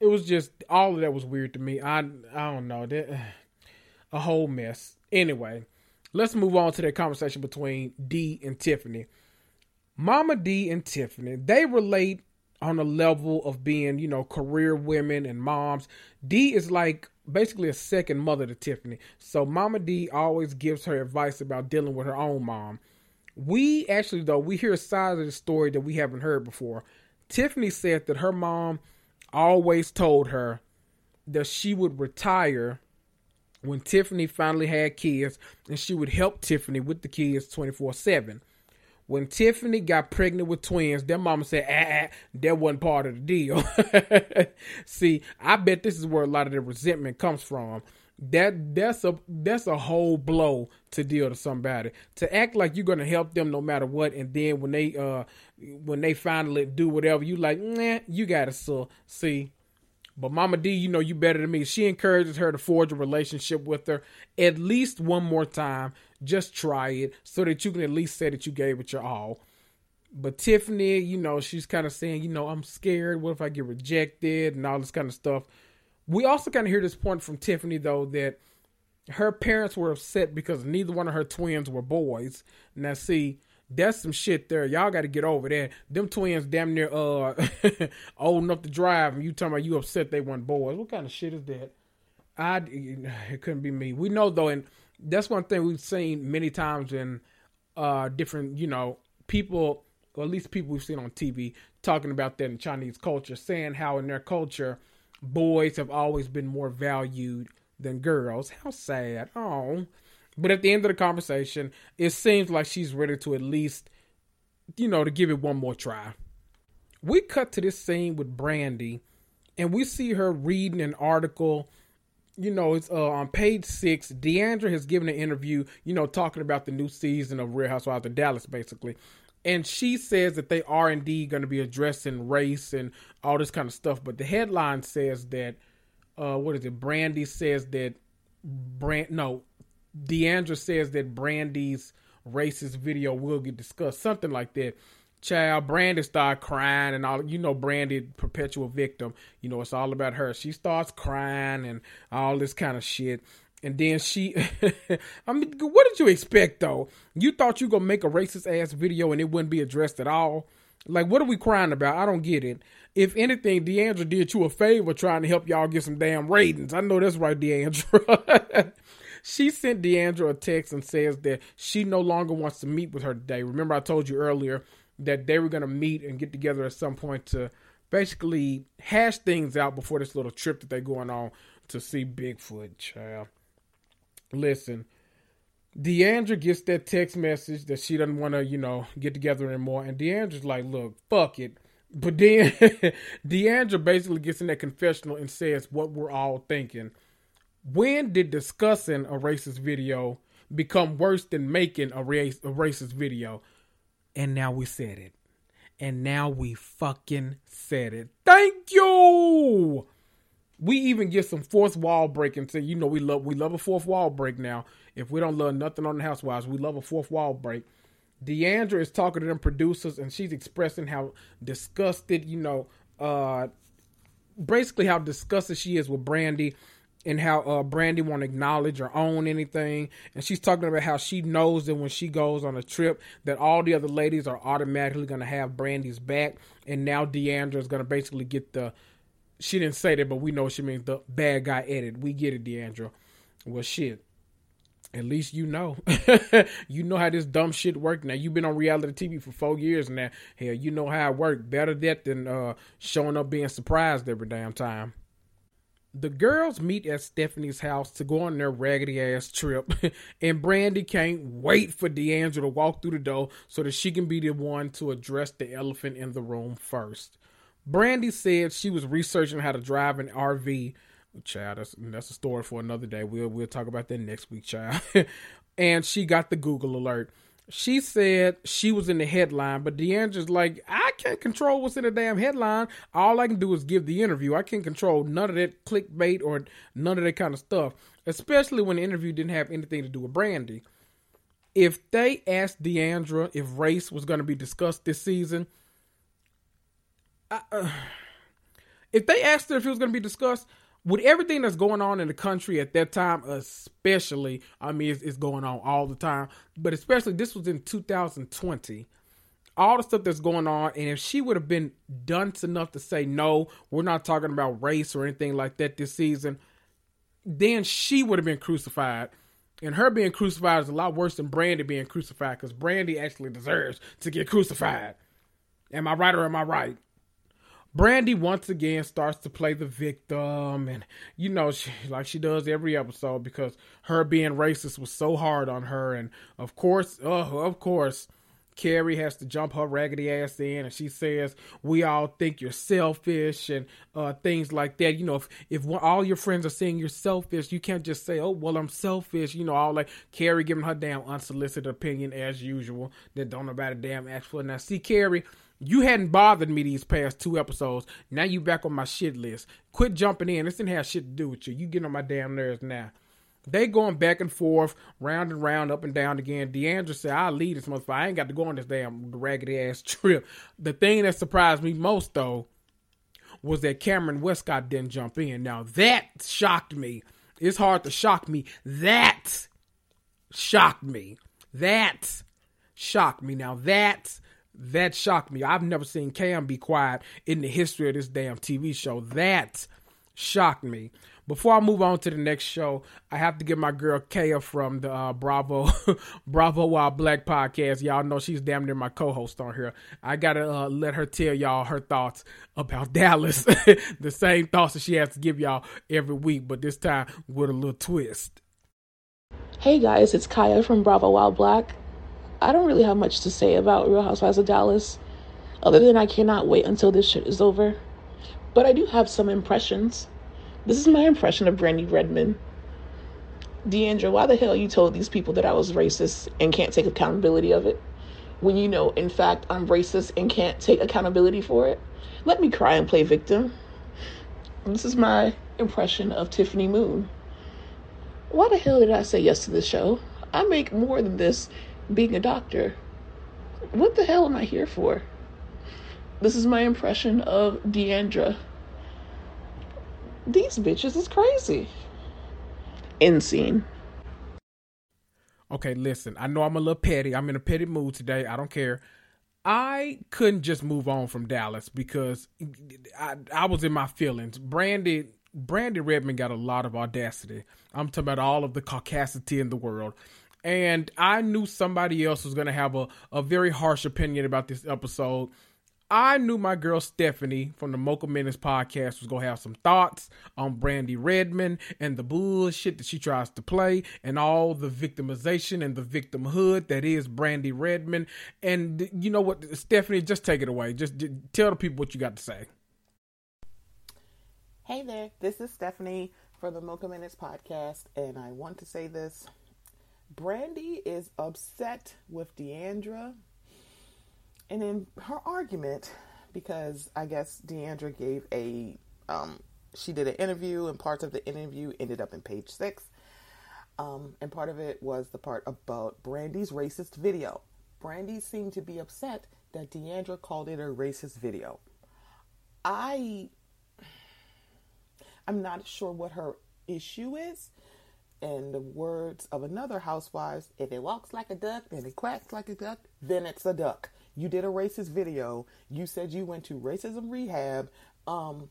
It was just all of that was weird to me. I I don't know that a whole mess. Anyway, let's move on to that conversation between D and Tiffany. Mama D and Tiffany they relate on a level of being you know career women and moms. D is like basically a second mother to Tiffany. So Mama D always gives her advice about dealing with her own mom. We actually though we hear a side of the story that we haven't heard before. Tiffany said that her mom always told her that she would retire when Tiffany finally had kids and she would help Tiffany with the kids 24/7 when Tiffany got pregnant with twins, their mama said, ah, ah that wasn't part of the deal. See, I bet this is where a lot of the resentment comes from. That that's a that's a whole blow to deal to somebody. To act like you're gonna help them no matter what, and then when they uh when they finally do whatever, you like, nah, you gotta so see. But Mama D, you know you better than me. She encourages her to forge a relationship with her at least one more time just try it so that you can at least say that you gave it your all. But Tiffany, you know, she's kind of saying, you know, I'm scared. What if I get rejected and all this kind of stuff? We also kind of hear this point from Tiffany, though, that her parents were upset because neither one of her twins were boys. Now, see, that's some shit there. Y'all got to get over that. Them twins damn near uh old enough to drive, and you talking about you upset they weren't boys. What kind of shit is that? I it couldn't be me. We know though, and that's one thing we've seen many times in uh, different, you know, people, or at least people we've seen on TV talking about that in Chinese culture, saying how in their culture, boys have always been more valued than girls. How sad. Oh. But at the end of the conversation, it seems like she's ready to at least, you know, to give it one more try. We cut to this scene with Brandi, and we see her reading an article you know, it's uh, on page six. D'Andra has given an interview, you know, talking about the new season of Real Housewives of Dallas, basically. And she says that they are indeed going to be addressing race and all this kind of stuff. But the headline says that, uh, what is it? Brandi says that, Brand, no, D'Andra says that Brandi's racist video will get discussed, something like that child brandi start crying and all you know brandi perpetual victim. You know it's all about her. She starts crying and all this kind of shit. And then she i mean what did you expect though? You thought you gonna make a racist ass video and it wouldn't be addressed at all? Like what are we crying about? I don't get it. If anything d'andra did you a favor trying to help y'all get some damn ratings. I know that's right d'andra she sent d'andra a text and says that she no longer wants to meet with her today. Remember i told you earlier that they were going to meet and get together at some point to basically hash things out before this little trip that they're going on to see Bigfoot, child. Listen, D'Andra gets that text message that she doesn't want to, you know, get together anymore. And D'Andra's like, look, fuck it. But then D'Andra basically gets in that confessional and says what we're all thinking. When did discussing a racist video become worse than making a, race, a racist video? And now we said it. And now we fucking said it. Thank you. We even get some fourth wall breaking. So you know we love we love a fourth wall break now. If we don't love nothing on the Housewives, we love a fourth wall break. D'Andra is talking to them producers and she's expressing how disgusted, you know, uh basically how disgusted she is with Brandi and how uh, Brandi won't acknowledge or own anything. And she's talking about how she knows that when she goes on a trip, that all the other ladies are automatically going to have Brandi's back. And now D'Andra is going to basically get the. She didn't say that, but we know she means the bad guy edit. We get it, D'Andra. Well, shit. At least you know. you know how this dumb shit works. Now you've been on reality TV for four years now. Hell, you know how it worked. Better that than uh, showing up being surprised every damn time. The girls meet at Stephanie's house to go on their raggedy ass trip, and Brandi can't wait for D'Andra to walk through the door so that she can be the one to address the elephant in the room first. Brandi said she was researching how to drive an RV. Child, that's, that's a story for another day. We'll we'll talk about that next week, child. and she got the Google alert she said she was in the headline, but D'Andra's like, I can't control what's in the damn headline. All I can do is give the interview. I can't control none of that clickbait or none of that kind of stuff, especially when the interview didn't have anything to do with Brandi. If they asked D'Andra if race was going to be discussed this season, I, uh, if they asked her if it was going to be discussed, with everything that's going on in the country at that time, especially, I mean, it's, it's, going on all the time, but especially this was in 2020. All the stuff that's going on, and if she would have been dunce enough to say, no, we're not talking about race or anything like that this season, then she would have been crucified. And her being crucified is a lot worse than Brandi being crucified because Brandi actually deserves to get crucified. Am I right or am I right? Brandi once again starts to play the victim, and you know, she, like she does every episode, because her being racist was so hard on her, and of course, uh, of course, Kary has to jump her raggedy ass in, and she says, "We all think you're selfish," and uh, things like that. You know, if if all your friends are saying you're selfish, you can't just say, "Oh, well, I'm selfish." You know, all like Kary giving her damn unsolicited opinion as usual that don't nobody damn ask for. Now, see, Kary you hadn't bothered me these past two episodes. Now you back on my shit list. Quit jumping in. This didn't have shit to do with you. You getting on my damn nerves now. They going back and forth, round and round, up and down again. D'Andra said, I'll lead this motherfucker. I ain't got to go on this damn raggedy ass trip. The thing that surprised me most, though, was that Kameron Westcott didn't jump in. Now, that shocked me. It's hard to shock me. That shocked me. That shocked me. Now, that that shocked me. I've never seen Cam be quiet in the history of this damn TV show. That shocked me. Before I move on to the next show, I have to give my girl Kaya from the uh, Bravo Bravo Wild Black podcast. Y'all know she's damn near my co-host on here. I gotta uh, let her tell y'all her thoughts about Dallas. the same thoughts that she has to give y'all every week, but this time with a little twist. Hey guys, it's Kaya from Bravo Wild Black. I don't really have much to say about Real Housewives of Dallas, other than I cannot wait until this shit is over. But I do have some impressions. This is my impression of Brandi Redmond. D'Andra, why the hell you told these people that I was racist and can't take accountability of it? When you know, in fact, I'm racist and can't take accountability for it? Let me cry and play victim. This is my impression of Tiffany Moon. Why the hell did I say yes to this show? I make more than this being a doctor. What the hell am I here for? This is my impression of D'Andra. These bitches is crazy. End scene. Okay, listen, I know I'm a little petty. I'm in a petty mood today. I don't care. I couldn't just move on from Dallas because I, I was in my feelings. Brandi Brandi Redmond got a lot of audacity. I'm talking about all of the caucasity in the world and I knew somebody else was going to have a, a very harsh opinion about this episode. I knew my girl Stephanie from the Mocha Minutes podcast was going to have some thoughts on Brandi Redmond and the bullshit that she tries to play and all the victimization and the victimhood that is Brandi Redmond. And you know what, Stephanie, just take it away. Just, tell the people what you got to say. Hey there, this is Stephanie for the Mocha Minutes podcast, and I want to say this Brandi is upset with D'Andra. And in her argument, because I guess D'Andra gave a um, she did an interview, and parts of the interview ended up in page six. Um, and part of it was the part about Brandi's racist video. Brandi seemed to be upset that D'Andra called it a racist video. I I'm not sure what her issue is. In the words of another housewife, if it walks like a duck and it quacks like a duck, then it's a duck. You did a racist video. You said you went to racism rehab. Um,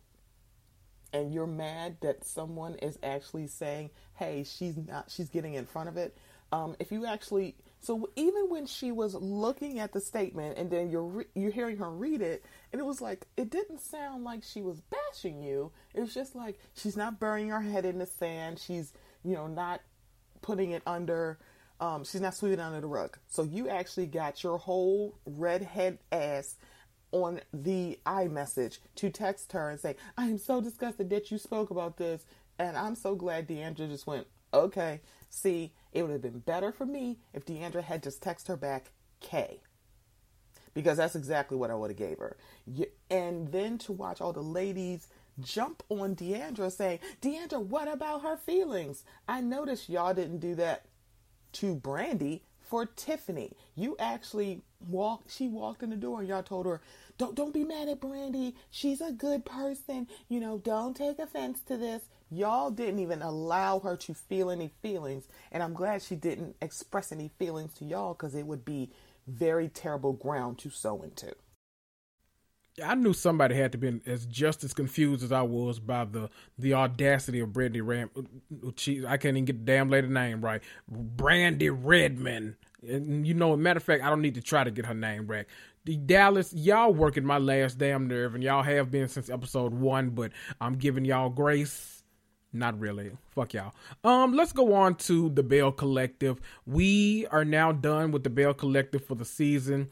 and you're mad that someone is actually saying, "Hey, she's not. She's getting in front of it." Um, if you actually, so even when she was looking at the statement, and then you're re- you're hearing her read it, and it was like it didn't sound like she was bashing you. It was just like she's not burying her head in the sand. She's you know not putting it under. Um, she's not sweeping under the rug. So you actually got your whole redhead ass on the iMessage to text her and say, I am so disgusted that you spoke about this. And I'm so glad D'Andra just went, okay. See, it would have been better for me if D'Andra had just texted her back K. Because that's exactly what I would have gave her. And then to watch all the ladies jump on D'Andra saying, D'Andra, what about her feelings? I noticed y'all didn't do that to Brandi for Tiffany. You actually walked she walked in the door and y'all told her, Don't don't be mad at Brandi. She's a good person. You know, don't take offense to this. Y'all didn't even allow her to feel any feelings. And I'm glad she didn't express any feelings to y'all because it would be very terrible ground to sow into. I knew somebody had to be as just as confused as I was by the the audacity of Brandi Ram. She, I can't even get the damn lady name right. Brandi Redmond. And you know, matter of fact, I don't need to try to get her name right. The Dallas, y'all working my last damn nerve, and y'all have been since episode one. But I'm giving y'all grace. Not really. Fuck y'all. Um, let's go on to the Belle Collective. We are now done with the Belle Collective for the season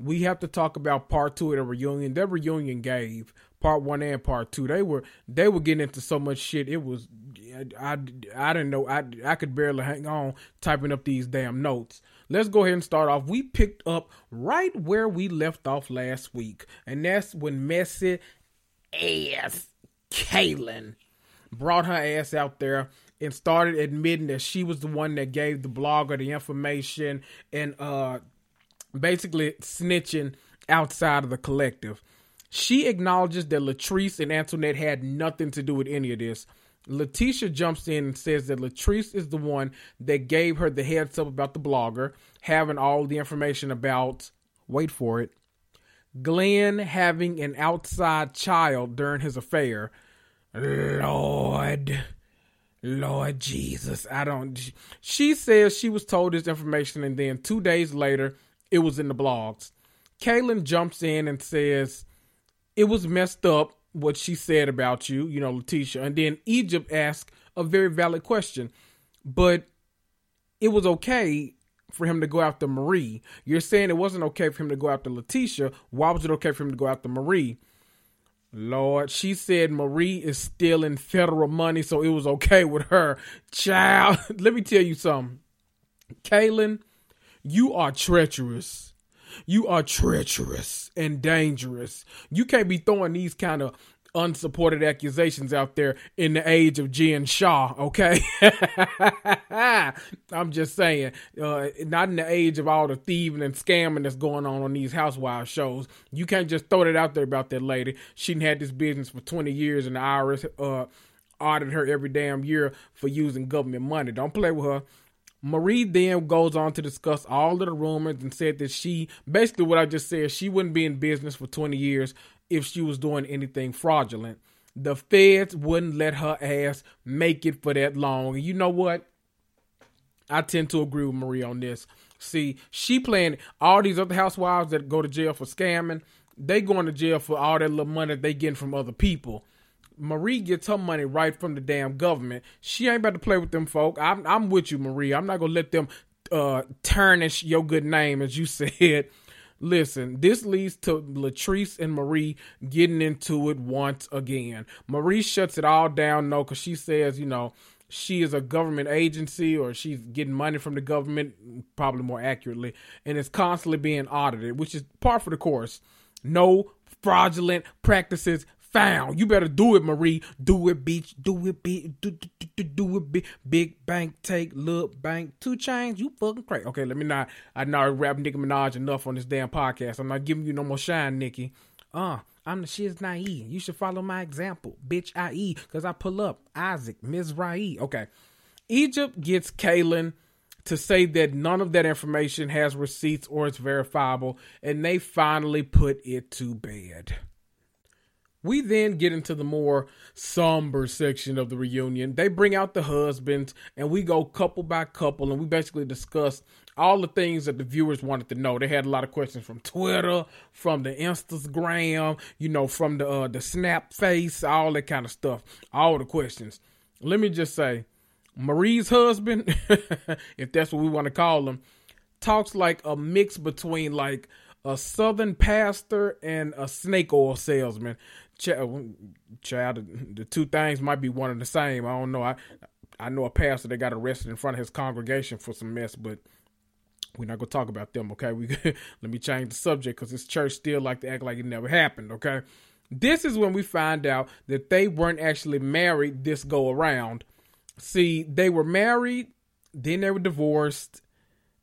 we have to talk about part two of the reunion. That reunion gave part one and part two. They were they were getting into so much shit. It was I, I, I didn't know I I could barely hang on typing up these damn notes. Let's go ahead and start off. We picked up right where we left off last week, and that's when messy ass Kaylin brought her ass out there and started admitting that she was the one that gave the blogger the information and uh basically snitching outside of the collective. She acknowledges that Latrice and Antoinette had nothing to do with any of this. Letitia jumps in and says that Latrice is the one that gave her the heads up about the blogger, having all the information about, wait for it, Glenn having an outside child during his affair. Lord, Lord Jesus, I don't. She says she was told this information, and then two days later, it was in the blogs. Kaylin jumps in and says it was messed up what she said about you, you know, Letitia. And then Egypt asked a very valid question, but it was okay for him to go after Marie. You're saying it wasn't okay for him to go after Letitia. Why was it okay for him to go after Marie? Lord, she said Marie is stealing federal money, so it was okay with her. Child, let me tell you something. Kaylin, you are treacherous. You are treacherous and dangerous. You can't be throwing these kind of unsupported accusations out there in the age of Jen Shah, okay? I'm just saying, uh, not in the age of all the thieving and scamming that's going on on these housewives shows. You can't just throw that out there about that lady. She had this business for 20 years and the IRS uh, audited her every damn year for using government money. Don't play with her. Marie then goes on to discuss all of the rumors and said that she, basically what I just said, she wouldn't be in business for 20 years if she was doing anything fraudulent. The feds wouldn't let her ass make it for that long. And you know what? I tend to agree with Marie on this. See, she playing all these other housewives that go to jail for scamming. They going to jail for all that little money they getting from other people. Marie gets her money right from the damn government. She ain't about to play with them folk. I'm, I'm with you, Marie. I'm not gonna let them uh, tarnish your good name, as you said. Listen, this leads to Latrice and Marie getting into it once again. Marie shuts it all down, no, because she says, you know, she is a government agency or she's getting money from the government, probably more accurately, and is constantly being audited, which is par for the course. No fraudulent practices found. You better do it, Marie. Do it, bitch. Do it, beach. Do, do, do, do, it, big. Big bank, take, look, bank, 2 Chainz. You fucking crazy. Okay, let me not. I know rap Nicki Minaj enough on this damn podcast. I'm not giving you no more shine, Nicki. Uh, I'm the shit's naive. You should follow my example, bitch. I.E. Because I pull up Isaac, Mizrahi. Okay. Egypt gets Kaylin to say that none of that information has receipts or it's verifiable, and they finally put it to bed. We then get into the more somber section of the reunion. They bring out the husbands, and we go couple by couple, and we basically discuss all the things that the viewers wanted to know. They had a lot of questions from Twitter, from the Instagram, you know, from the uh, the Snap face, all that kind of stuff. All the questions. Let me just say, Marie's husband, if that's what we want to call him, talks like a mix between like a southern pastor and a snake oil salesman. Uh, child, the two things might be one and the same. I don't know. I I know a pastor that got arrested in front of his congregation for some mess, but we're not gonna talk about them. Okay, we let me change the subject because this church still like to act like it never happened. Okay, this is when we find out that they weren't actually married this go around See, they were married, then they were divorced.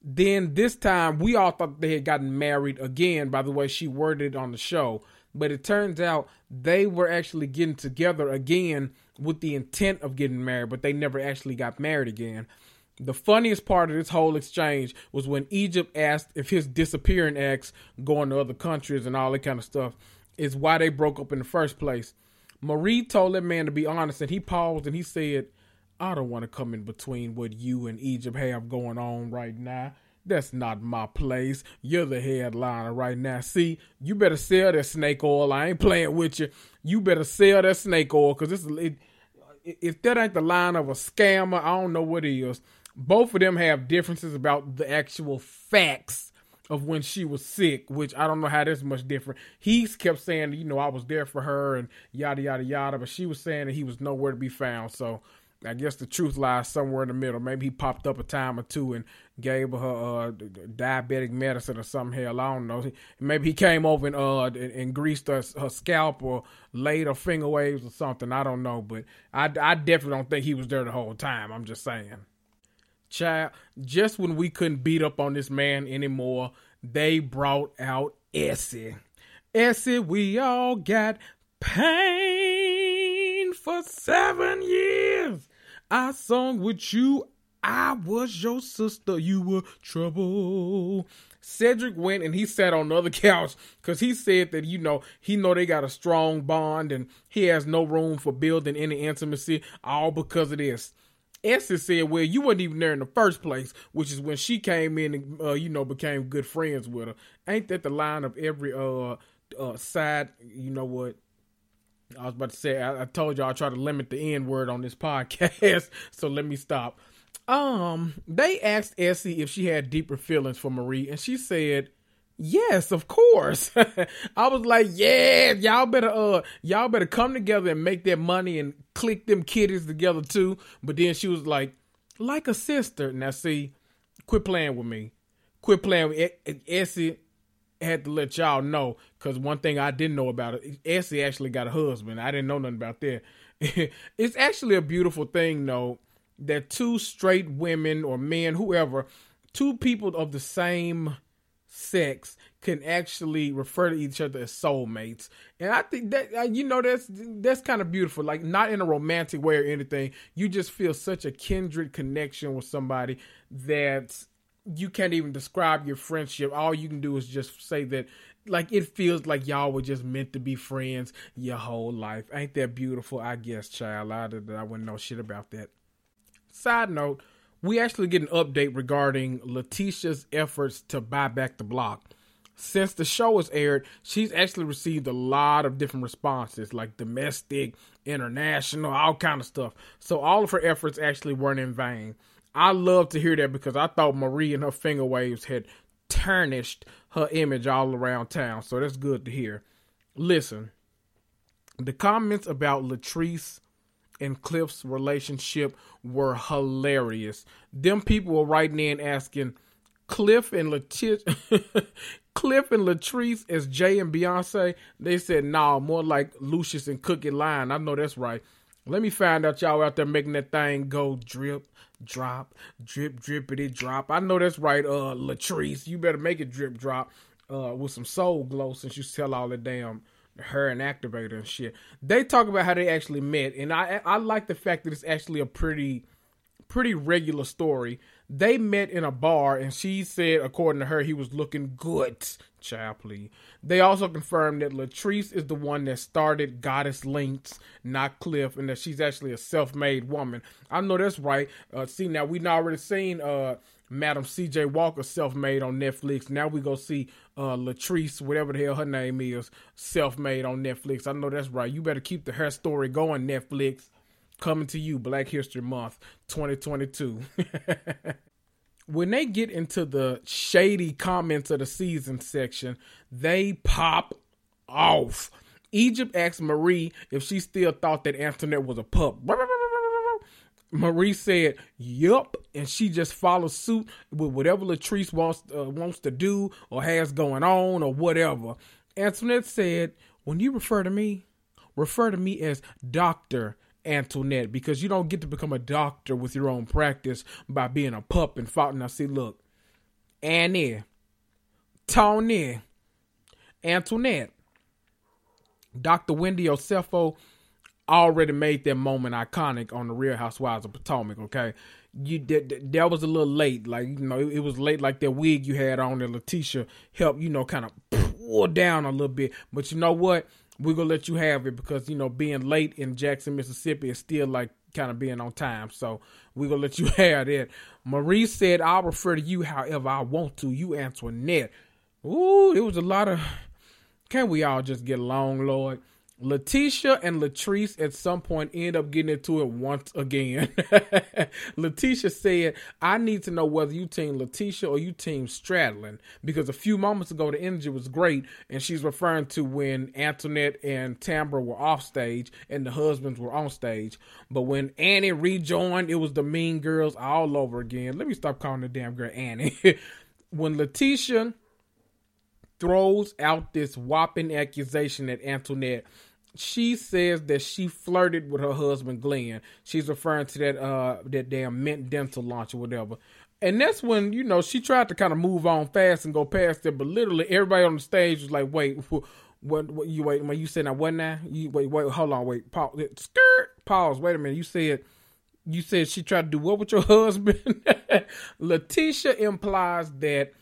Then this time, we all thought they had gotten married again, by the way she worded it on the show. But it turns out they were actually getting together again with the intent of getting married, but they never actually got married again. The funniest part of this whole exchange was when Egypt asked if his disappearing ex, going to other countries and all that kind of stuff, is why they broke up in the first place. Marie told that man to be honest, and he paused and he said, I don't want to come in between what you and Egypt have going on right now. That's not my place. You're the headliner right now. See, you better sell that snake oil. I ain't playing with you. You better sell that snake oil because this it, if that ain't the line of a scammer, I don't know what is. Both of them have differences about the actual facts of when she was sick, which I don't know how that's much different. He kept saying, you know, I was there for her and yada yada yada, but she was saying that he was nowhere to be found. So I guess the truth lies somewhere in the middle. Maybe he popped up a time or two and gave her uh, diabetic medicine or something. Hell, I don't know. Maybe he came over and uh and, and greased her, her, scalp or laid her finger waves or something. I don't know, but I, I definitely don't think he was there the whole time. I'm just saying. Child, just when we couldn't beat up on this man anymore, they brought out Essie. Essie, we all got pain for seven years. I sung with you. I was your sister. You were trouble. Cedric went and he sat on the other couch because he said that you know he know they got a strong bond and he has no room for building any intimacy all because of this. Essie said, "Well, you wasn't even there in the first place," which is when she came in and uh, you know became good friends with her. Ain't that the line of every uh, uh side? You know what? I was about to say, I, I told y'all I try to limit the N word on this podcast, so let me stop. Um, they asked Essie if she had deeper feelings for Marie, and she said, Yes, of course. I was like, yeah, y'all better uh y'all better come together and make that money and click them kiddies together too. But then she was like, like a sister. Now see, quit playing with me. Quit playing with Essie had to let y'all know because one thing I didn't know about it, Essie actually got a husband. I didn't know nothing about that. it's actually a beautiful thing though that two straight women or men, whoever, two people of the same sex can actually refer to each other as soulmates and i think that uh, you know that's that's kind of beautiful like not in a romantic way or anything you just feel such a kindred connection with somebody that you can't even describe your friendship. All you can do is just say that like it feels like y'all were just meant to be friends your whole life. Ain't that beautiful? I guess, child. I, I wouldn't know shit about that. Side note, we actually get an update regarding Letitia's efforts to buy back the block. Since the show was aired, she's actually received a lot of different responses, like domestic, international, all kind of stuff. So all of her efforts actually weren't in vain. I love to hear that because I thought Marie and her finger waves had tarnished her image all around town. So that's good to hear. Listen, the comments about Latrice and Cliff's relationship were hilarious. Them people were writing in asking Cliff and Letitia Cliff and Latrice as Jay and Beyonce. They said, nah, more like Lucious and Cookie Lyon. I know that's right. Let me find out y'all out there making that thing go drip, drop, drip, drippity, drop. I know that's right, uh, Latrice. You better make it drip, drop, uh, with some Soul Glo since you sell all the damn her and activator and shit. They talk about how they actually met, and I I like the fact that it's actually a pretty pretty regular story. They met in a bar, and she said, according to her, he was looking good. Please. They also confirmed that Latrice is the one that started Goddess Links, not Cliff, and that she's actually a self-made woman. I know that's right. Uh, see, now we've already seen uh, Madam C.J. Walker self-made on Netflix. Now we go see uh, Latrice, whatever the hell her name is, self-made on Netflix. I know that's right. You better keep the her story going, Netflix coming to you Black History Month 2022. when they get into the shady comments of the season section, they pop off. Egypt asked Marie if she still thought that Antoinette was a pup. Marie said, "Yup," and she just follows suit with whatever Latrice wants uh, wants to do or has going on or whatever. Antoinette said, "When you refer to me, refer to me as Doctor Antoinette because you don't get to become a doctor with your own practice by being a pup and fought. I see, look, Annie, Tony, Antoinette, Dr. Wendy Osefo already made that moment iconic on the Real Housewives of Potomac. Okay, you that, that was a little late. Like you know, it, it, was late. Like that wig you had on that Letitia helped you know kind of pull down a little bit. But you know what? We're gonna let you have it because you know being late in Jackson, Mississippi is still like kind of being on time. So we're gonna let you have it. Marie said, I'll refer to you however I want to. You Antoinette. Ooh, it was a lot of can we all just get along, Lord? Letitia and Latrice at some point end up getting into it once again. Letitia said, I need to know whether you team Letitia or you team Stradlin because a few moments ago the energy was great and she's referring to when Antoinette and Tambra were off stage and the husbands were on stage. But when Annie rejoined, it was the mean girls all over again. Let me stop calling the damn girl Annie. when Letitia throws out this whopping accusation at Antoinette she says that she flirted with her husband Glenn. She's referring to that uh that damn mint dental launch or whatever. And that's when, you know, she tried to kind of move on fast and go past it, but literally everybody on the stage was like, wait, what, what you wait, when you said that what now? You wait, wait, hold on, wait, pause, skirt, pause, wait a minute. You said you said she tried to do what with your husband? Letitia implies that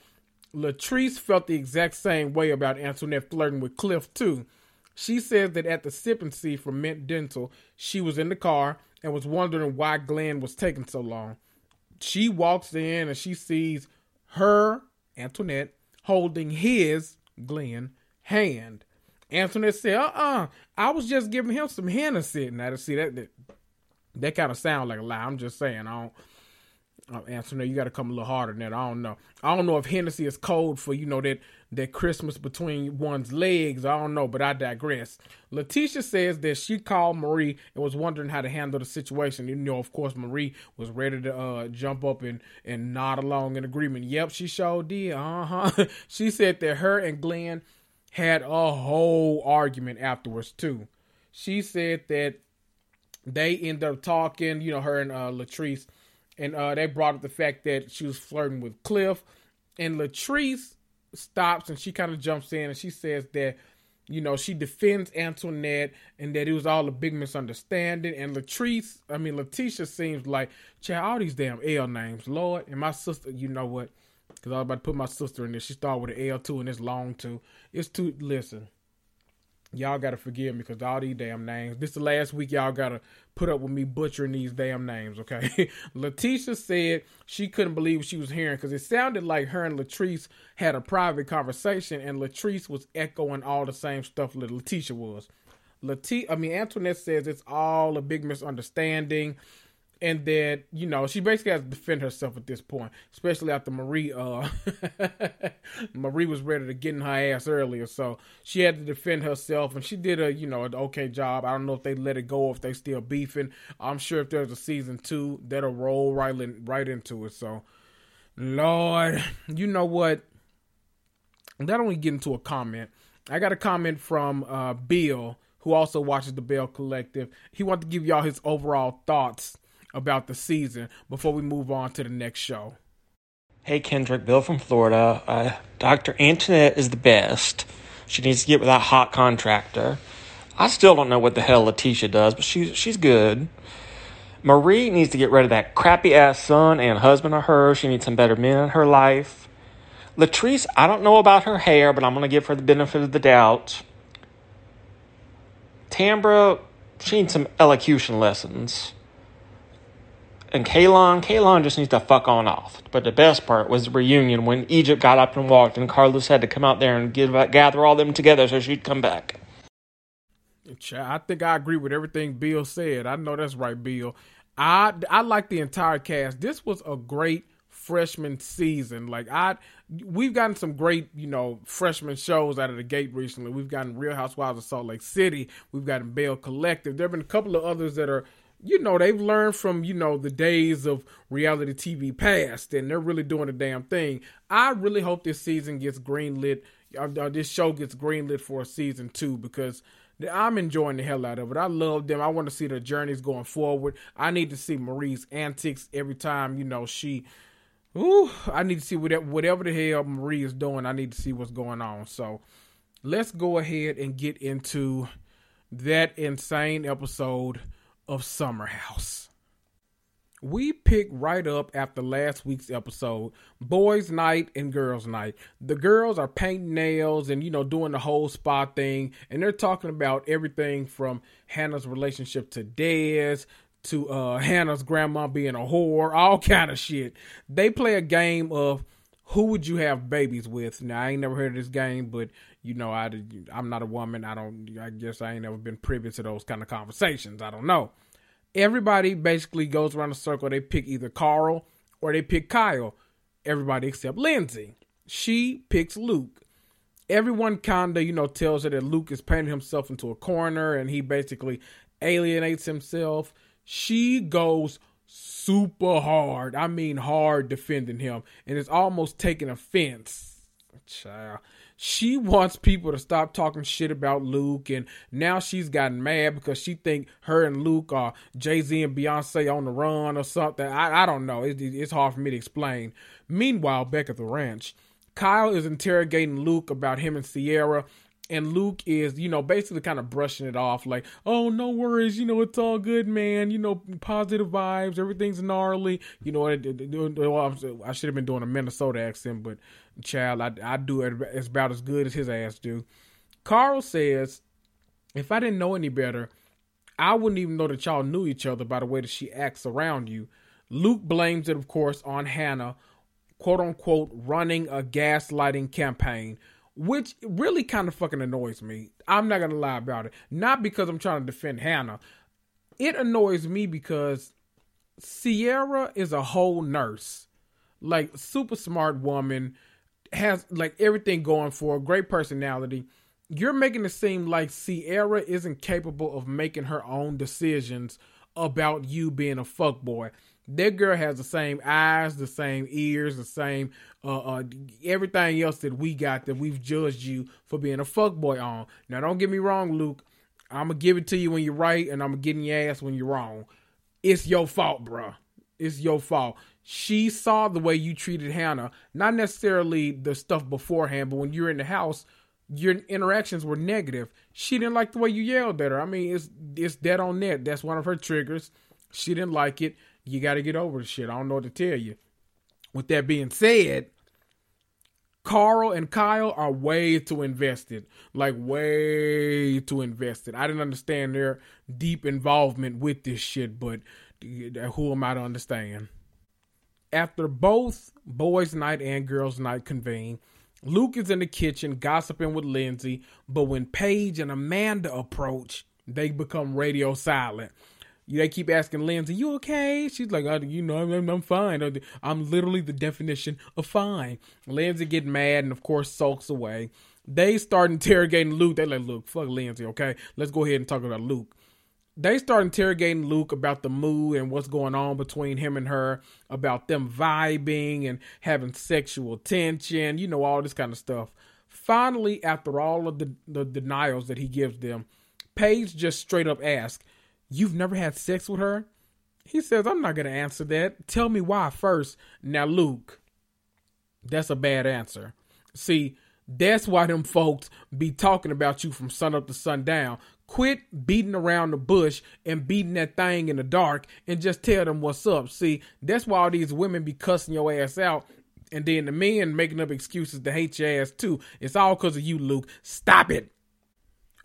Latrice felt the exact same way about Antoinette flirting with Cliff too. She says that at the sip and from Mint Dental, she was in the car and was wondering why Glenn was taking so long. She walks in and she sees her, Antoinette, holding his, Glenn, hand. Antoinette said, uh uh I was just giving him some Hennessy. Now, to see that, that, that kind of sound like a lie. I'm just saying, I don't. Uh, Antoinette, you got to come a little harder than that. I don't know. I don't know if Hennessy is code for you know that that Christmas between one's legs. I don't know, but I digress. Letitia says that she called Marie and was wondering how to handle the situation. You know, of course, Marie was ready to uh, jump up and, and nod along in agreement. Yep, she sure did. Uh huh. she said that her and Glenn had a whole argument afterwards, too. She said that they ended up talking, you know, her and uh, Latrice, and uh, they brought up the fact that she was flirting with Cliff. And Latrice stops and she kind of jumps in and she says that you know she defends Antoinette and that it was all a big misunderstanding. And Latrice, I mean Letitia, seems like child all these damn L names, Lord. And my sister, you know what? Because I was about to put my sister in there. She started with an L too and it's long too. It's too. Listen, y'all gotta forgive me because all these damn names. This is the last week y'all gotta put up with me butchering these damn names, okay? Letitia said she couldn't believe what she was hearing because it sounded like her and Latrice had a private conversation and Latrice was echoing all the same stuff that Letitia was. Letitia, I mean Antoinette says it's all a big misunderstanding and that you know she basically has to defend herself at this point, especially after Marie. Uh, Marie was ready to get in her ass earlier, so she had to defend herself, and she did a you know an okay job. I don't know if they let it go, if they still beefing. I'm sure if there's a season two, that'll roll right in, right into it. So, Lord, you know what? that only get into a comment. I got a comment from uh, Bill, who also watches the Belle Collective. He wanted to give y'all his overall thoughts about the season before we move on to the next show. Hey Kendrick, Bill from Florida. Uh, Dr. Antoinette is the best. She needs to get with that hot contractor. I still don't know what the hell Letitia does, but she's she's good. Marie needs to get rid of that crappy ass son and husband of hers. She needs some better men in her life. Latrice, I don't know about her hair, but I'm gonna give her the benefit of the doubt. Tambra, she needs some elocution lessons. And Kaylon, Kaylon just needs to fuck on off. But the best part was the reunion when Egypt got up and walked, and Carlos had to come out there and give, gather all them together so she'd come back. I think I agree with everything Bill said. I know that's right, Bill. I I like the entire cast. This was a great freshman season. Like I, we've gotten some great, you know, freshman shows out of the gate recently. We've gotten Real Housewives of Salt Lake City. We've gotten Belle Collective. There have been a couple of others that are, you know, they've learned from, you know, the days of reality TV past, and they're really doing a damn thing. I really hope this season gets greenlit. Uh, uh this show gets greenlit for a season two because I'm enjoying the hell out of it. I love them. I want to see their journeys going forward. I need to see Marie's antics every time, you know, she. Ooh, I need to see whatever, whatever the hell Marie is doing. I need to see what's going on. So let's go ahead and get into that insane episode of Summer House. We pick right up after last week's episode boys night and girls night. The girls are painting nails and you know doing the whole spa thing and they're talking about everything from hannah's relationship to Des to uh, hannah's grandma being a whore all kind of shit. They play a game of who would you have babies with now i ain't never heard of this game but you know i i'm not a woman i don't i guess i ain't never been privy to those kind of conversations i don't know everybody basically goes around the circle. They pick either Carl or they pick Kyle. Everybody except Lindsay. She picks Luke. Everyone kind of, you know, tells her that Luke is painting himself into a corner and he basically alienates himself. She goes super hard. I mean, hard defending him and is almost taking offense. Child she wants people to stop talking shit about Luke, and now she's gotten mad because she think her and Luke are Jay Z and Beyonce on the run or something. I, I don't know. It, it's hard for me to explain. Meanwhile, back at the ranch, Kyle is interrogating Luke about him and Ciara. And Luke is, you know, basically kind of brushing it off like, oh, no worries, you know, it's all good, man. You know, positive vibes, everything's gnarly. You know, I should have been doing a Minnesota accent, but child, I, I do it it's about as good as his ass do. Carl says, if I didn't know any better, I wouldn't even know that y'all knew each other by the way that she acts around you. Luke blames it, of course, on Hannah, quote unquote, running a gaslighting campaign, which really kind of fucking annoys me. I'm not gonna lie about it. Not because I'm trying to defend Hannah. It annoys me because Ciara is a whole nurse, like super smart woman has like everything going for a great personality. You're making it seem like Ciara isn't capable of making her own decisions about you being a fuck boy. That girl has the same eyes, the same ears, the same uh, uh, everything else that we got that we've judged you for being a fuck boy on. Now, don't get me wrong, Luke. I'm gonna give it to you when you're right, and I'm gonna get in your ass when you're wrong. It's your fault, bruh. It's your fault she saw the way you treated Hannah, not necessarily the stuff beforehand, but when you're in the house, your interactions were negative. She didn't like the way you yelled at her. I mean, it's it's dead on net. That's one of her triggers. She didn't like it. You got to get over the shit. I don't know what to tell you. With that being said, Carl and Kyle are way too invested. Like way too invested. I didn't understand their deep involvement with this shit, but who am I to understand? After both boys' night and girls' night convene, Luke is in the kitchen gossiping with Lindsay, but when Paige and Amanda approach, they become radio silent. They keep asking Lindsay, "You okay?" She's like, oh, "You know, I'm, I'm fine. I'm literally the definition of fine." Lindsay get mad and, of course, sulks away. They start interrogating Luke. They like, "Look, fuck Lindsay, okay? Let's go ahead and talk about Luke." they start interrogating Luke about the mood and what's going on between him and her, about them vibing and having sexual tension, you know, all this kind of stuff. Finally, after all of the, the denials that he gives them, Paige just straight up asks, You've never had sex with her? He says, I'm not going to answer that. Tell me why first. Now, Luke, that's a bad answer. See, that's why them folks be talking about you from sun up to sundown. Quit beating around the bush and beating that thing in the dark and just tell them what's up. See, that's why all these women be cussing your ass out and then the men making up excuses to hate your ass too. It's all because of you, Luke. Stop it.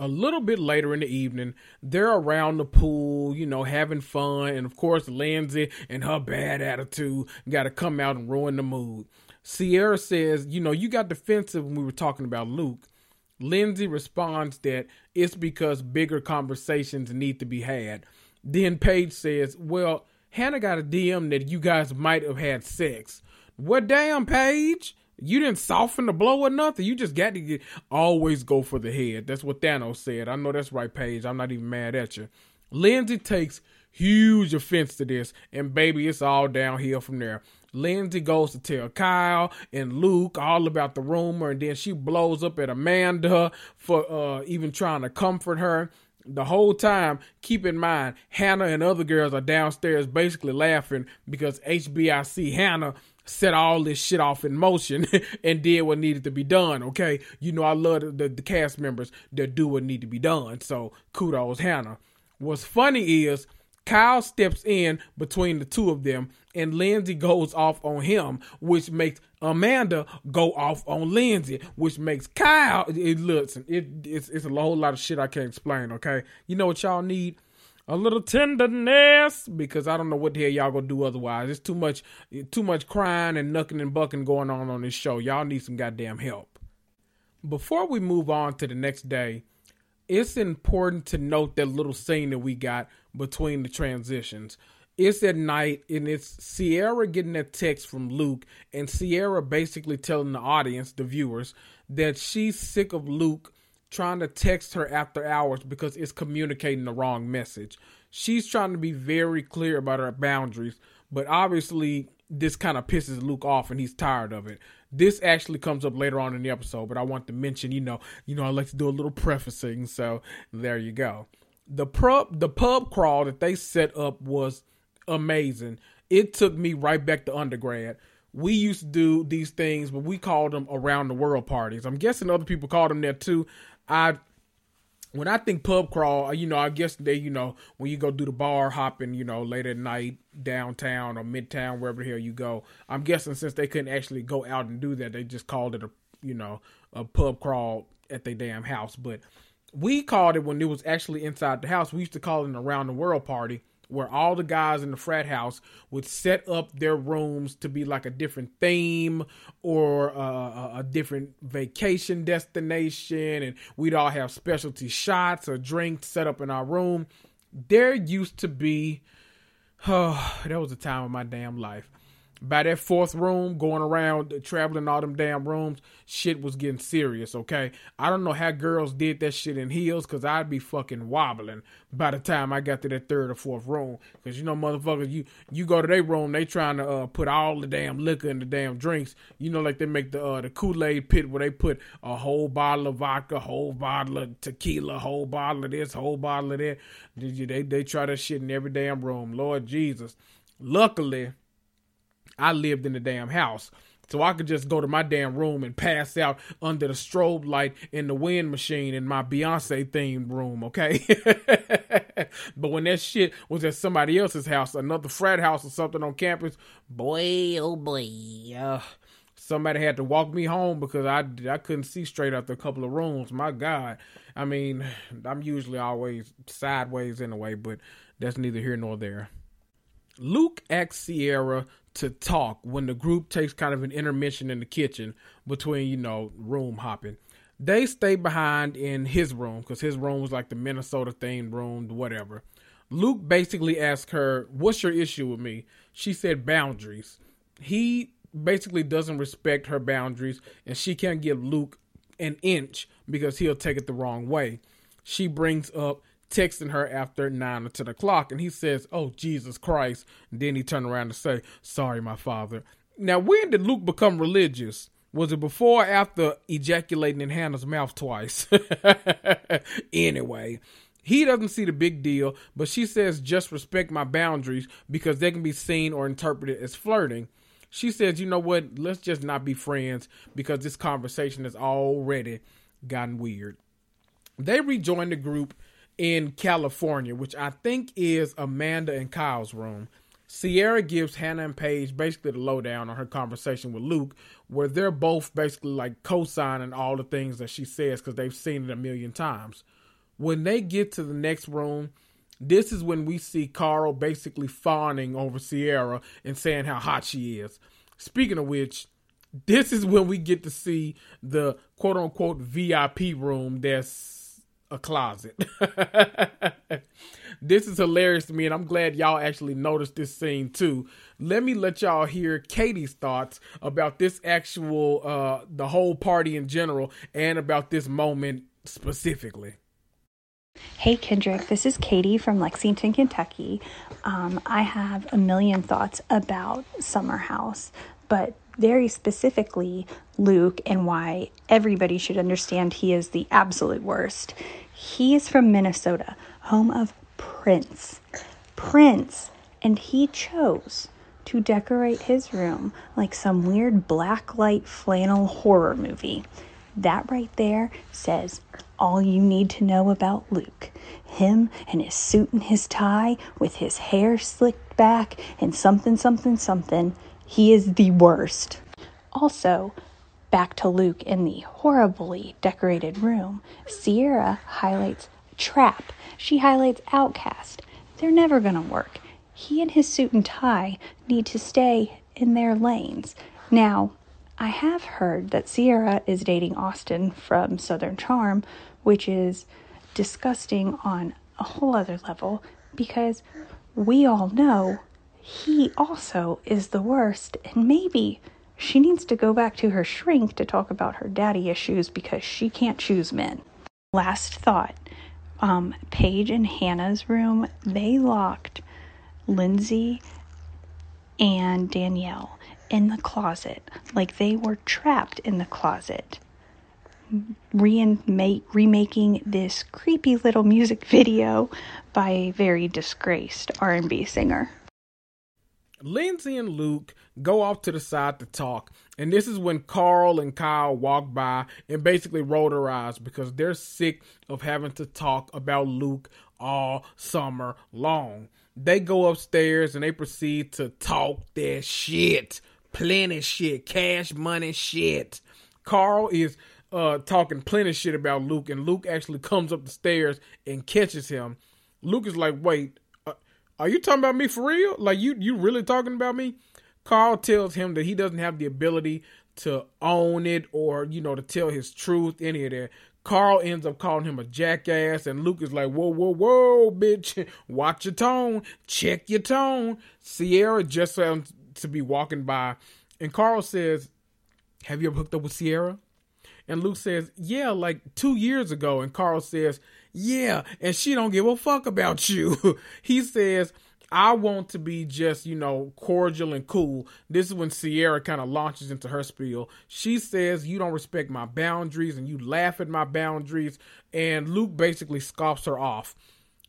A little bit later in the evening, they're around the pool, you know, having fun. And of course, Lindsay and her bad attitude got to come out and ruin the mood. Ciara says, You know, you got defensive when we were talking about Luke. Lindsay responds that it's because bigger conversations need to be had. Then Paige says, Well, Hannah got a DM that you guys might have had sex. What damn, Paige? You didn't soften the blow or nothing. You just got to get always go for the head. That's what Thanos said. I know that's right, Paige. I'm not even mad at you. Lindsay takes huge offense to this, and baby, it's all downhill from there. Lindsay goes to tell Kyle and Luke all about the rumor, and then she blows up at Amanda for uh, even trying to comfort her. The whole time, keep in mind, Hannah and other girls are downstairs basically laughing because HBIC Hannah set all this shit off in motion and did what needed to be done. Okay, you know I love the, the, the cast members that do what need to be done. So kudos, Hannah. What's funny is Kyle steps in between the two of them, and Lindsay goes off on him, which makes Amanda go off on Lindsay, which makes Kyle. It looks it it's it's a whole lot of shit I can't explain. Okay, you know what y'all need? A little tenderness because I don't know what the hell y'all gonna do otherwise. It's too much, too much crying and knucking and bucking going on on this show. Y'all need some goddamn help. Before we move on to the next day, it's important to note that little scene that we got between the transitions. It's at night and it's Ciara getting that text from Luke and Ciara basically telling the audience, the viewers, that she's sick of Luke trying to text her after hours because it's communicating the wrong message. She's trying to be very clear about her boundaries, but obviously this kind of pisses Luke off and he's tired of it. This actually comes up later on in the episode, but I want to mention, you know, you know, I like to do a little prefacing, so there you go. The pub the pub crawl that they set up was amazing. It took me right back to undergrad. We used to do these things, but we called them around the world parties. I'm guessing other people called them that too. I when I think pub crawl, uh, you know, I guess they, you know, when you go do the bar hopping, you know, late at night downtown or midtown, wherever the hell you go. I'm guessing since they couldn't actually go out and do that, they just called it a, you know, a pub crawl at their damn house. But we called it when it was actually inside the house. We used to call it an around the world party where all the guys in the frat house would set up their rooms to be like a different theme or uh, a different vacation destination and we'd all have specialty shots or drinks set up in our room. There used to be oh that was the time of my damn life by that fourth room, going around traveling all them damn rooms, shit was getting serious, okay? I don't know how girls did that shit in heels because I'd be fucking wobbling by the time I got to that third or fourth room. Because you know, motherfuckers, you you go to their room, they trying to uh, put all the damn liquor in the damn drinks. You know, like they make the uh, the Kool Aid pit where they put a whole bottle of vodka, whole bottle of tequila, whole bottle of this, whole bottle of that. They, they try that shit in every damn room. Lord Jesus. Luckily, I lived in the damn house. So I could just go to my damn room and pass out under the strobe light in the wind machine in my Beyonce themed room, okay? but when that shit was at somebody else's house, another frat house or something on campus, boy, oh boy, uh, somebody had to walk me home because I, I couldn't see straight out the couple of rooms. My God. I mean, I'm usually always sideways anyway, but that's neither here nor there. Luke asks Ciara to talk when the group takes kind of an intermission in the kitchen between, you know, room hopping. They stay behind in his room because his room was like the Minnesota themed room, whatever. Luke basically asked her, What's your issue with me? She said boundaries. He basically doesn't respect her boundaries, and she can't give Luke an inch because he'll take it the wrong way. She brings up texting her after nine or ten o'clock, and he says, "Oh Jesus Christ!" And then he turned around to say, "Sorry, my father." Now, when did Luke become religious? Was it before or after ejaculating in Hannah's mouth twice? anyway, he doesn't see the big deal, but she says, just respect my boundaries because they can be seen or interpreted as flirting. She says, you know what? Let's just not be friends because this conversation has already gotten weird. They rejoin the group in California, which I think is Amanda and Kyle's room. Ciara gives Hannah and Paige basically the lowdown on her conversation with Luke, where they're both basically like co signing all the things that she says because they've seen it a million times. When they get to the next room, this is when we see Carl basically fawning over Ciara and saying how hot she is. Speaking of which, this is when we get to see the quote unquote VIP room that's a closet. this is hilarious to me, and I'm glad y'all actually noticed this scene too. Let me let y'all hear Katie's thoughts about this actual, uh, the whole party in general, and about this moment specifically. Hey Kendrick, this is Katie from Lexington, Kentucky. Um, I have a million thoughts about Summer House, but very specifically Luke and why everybody should understand he is the absolute worst. He is from Minnesota, home of Prince. Prince. And he chose to decorate his room like some weird black light flannel horror movie. That right there says all you need to know about Luke. Him and his suit and his tie with his hair slicked back and something, something, something. He is the worst. Also, back to Luke in the horribly decorated room, Ciara highlights Trap. She highlights OutKast. They're never going to work. He and his suit and tie need to stay in their lanes. Now, I have heard that Ciara is dating Austen from Southern Charm, which is disgusting on a whole other level because we all know he also is the worst, and maybe she needs to go back to her shrink to talk about her daddy issues because she can't choose men. Last thought um, Paige and Hannah's room, they locked Lindsay and Danielle in the closet, like they were trapped in the closet remaking this creepy little music video by a very disgraced R&B singer. Lindsay and Luke go off to the side to talk, and this is when Carl and Kyle walk by and basically roll their eyes because they're sick of having to talk about Luke all summer long. They go upstairs and they proceed to talk their shit. Plenty shit. Cash money shit. Carl is uh, talking plenty shit about Luke, and Luke actually comes up the stairs and catches him. Luke is like, "Wait, are you talking about me for real? Like you you really talking about me?" Carl tells him that he doesn't have the ability to own it or you know to tell his truth, any of that. Carl ends up calling him a jackass, and Luke is like, "Whoa, whoa, whoa, bitch! Watch your tone. Check your tone." Ciara just sounds to be walking by, and Carl says, "Have you ever hooked up with Ciara? And Luke says, Yeah, like two years ago. And Carl says, Yeah, and she don't give a fuck about you. he says, I want to be just, you know, cordial and cool. This is when Ciara kind of launches into her spiel. She says, You don't respect my boundaries and you laugh at my boundaries. And Luke basically scoffs her off.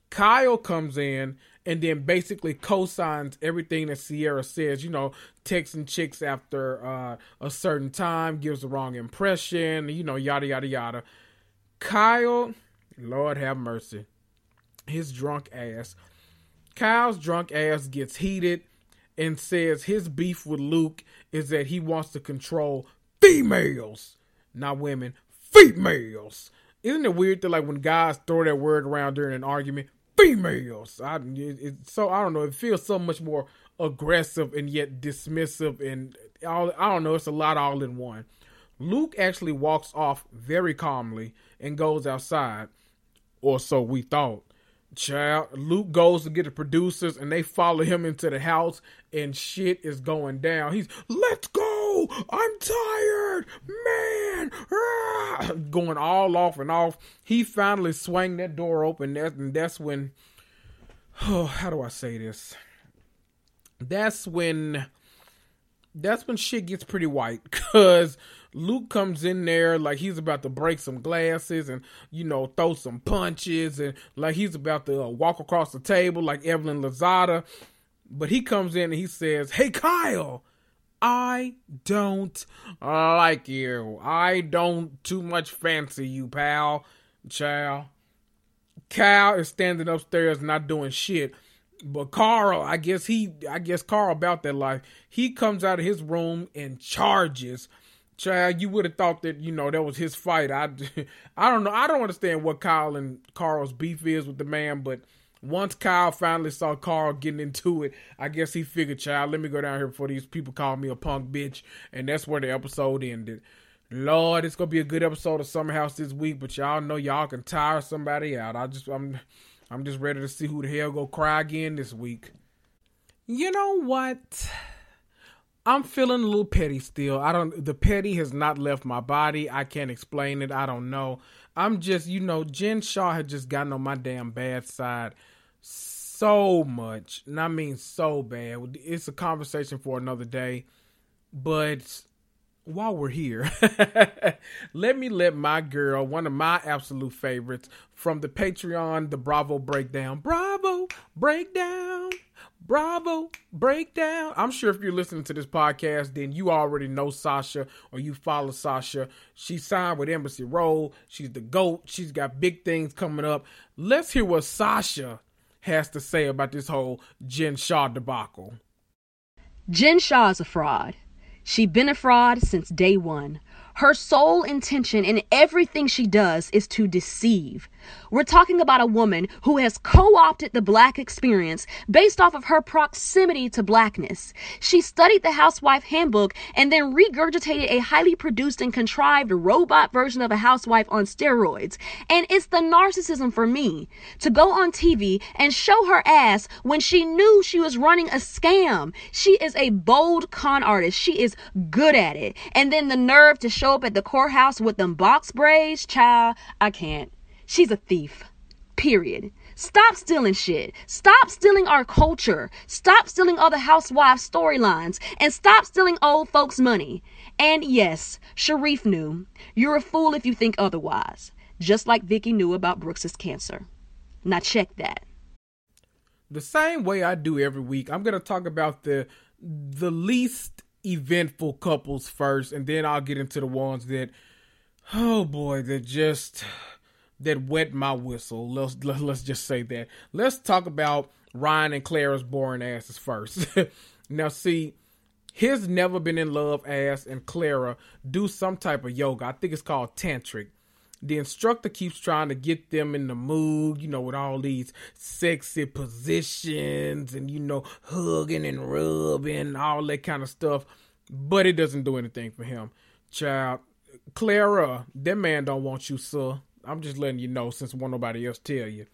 Kyle comes in and then basically co-signs everything that Ciara says. You know, texting chicks after uh, a certain time gives the wrong impression. You know, yada yada yada. Kyle, Lord have mercy, his drunk ass. Kyle's drunk ass gets heated and says his beef with Luke is that he wants to control females, not women, females. Isn't it weird that like when guys throw that word around during an argument, females. I it, it, so I don't know. It feels so much more aggressive and yet dismissive, and all I don't know. It's a lot all in one. Luke actually walks off very calmly and goes outside, or so we thought. Child, Luke goes to get the producers and they follow him into the house and shit is going down. He's, let's go! I'm tired! Man! Ah! Going all off and off. He finally swung that door open and that's when, oh, how do I say this? That's when that's when shit gets pretty white because Luke comes in there like he's about to break some glasses and you know throw some punches and like he's about to uh, walk across the table like Evelyn Lozada. But he comes in and he says, "Hey Kyle, I don't like you. I don't too much fancy you, pal, child." Kyle is standing upstairs not doing shit. But Carl, I guess he, I guess Carl about that life. He comes out of his room and charges. Child, you would have thought that you know that was his fight. I, I don't know. I don't understand what Kyle and Carl's beef is with the man, but once Kyle finally saw Carl getting into it, I guess he figured, child, let me go down here before these people call me a punk bitch, and that's where the episode ended. Lord, it's gonna be a good episode of Summer House this week, but y'all know y'all can tire somebody out. I just I'm I'm just ready to see who the hell go cry again this week. You know what? I'm feeling a little petty still. I don't the petty has not left my body. I can't explain it. I don't know. I'm just, you know, Jen Shah had just gotten on my damn bad side so much. And I mean so bad. It's a conversation for another day. But while we're here, let me let my girl, one of my absolute favorites from the Patreon, the Bravo Breakdown. Bravo Breakdown. Bravo Breakdown. I'm sure if you're listening to this podcast, then you already know Sasha or you follow Sasha. She signed with Embassy Road. She's the GOAT. She's got big things coming up. Let's hear what Sasha has to say about this whole Jen Shah debacle. Jen Shah is a fraud. She been a fraud since day one. Her sole intention in everything she does is to deceive. We're talking about a woman who has co opted the black experience based off of her proximity to blackness. She studied the housewife handbook and then regurgitated a highly produced and contrived robot version of a housewife on steroids. And it's the narcissism for me to go on TV and show her ass when she knew she was running a scam. She is a bold con artist. She is good at it. And then the nerve to show up at the courthouse with them box braids, child, I can't. She's a thief. Period. Stop stealing shit. Stop stealing our culture. Stop stealing other housewives' storylines. And stop stealing old folks' money. And yes, Sharrieff knew. You're a fool if you think otherwise. Just like Vicki knew about Brooks's cancer. Now check that. The same way I do every week, I'm gonna talk about the the least eventful couples first, and then I'll get into the ones that, oh boy, that just that wet my whistle. Let's let's just say that. Let's talk about Ryan and Clara's boring asses first. now, see, his never been in love ass and Clara do some type of yoga. I think it's called tantric. The instructor keeps trying to get them in the mood, you know, with all these sexy positions and you know, hugging and rubbing, and all that kind of stuff. But it doesn't do anything for him. Child, Clara, that man don't want you, sir. I'm just letting you know since won't nobody else tell you.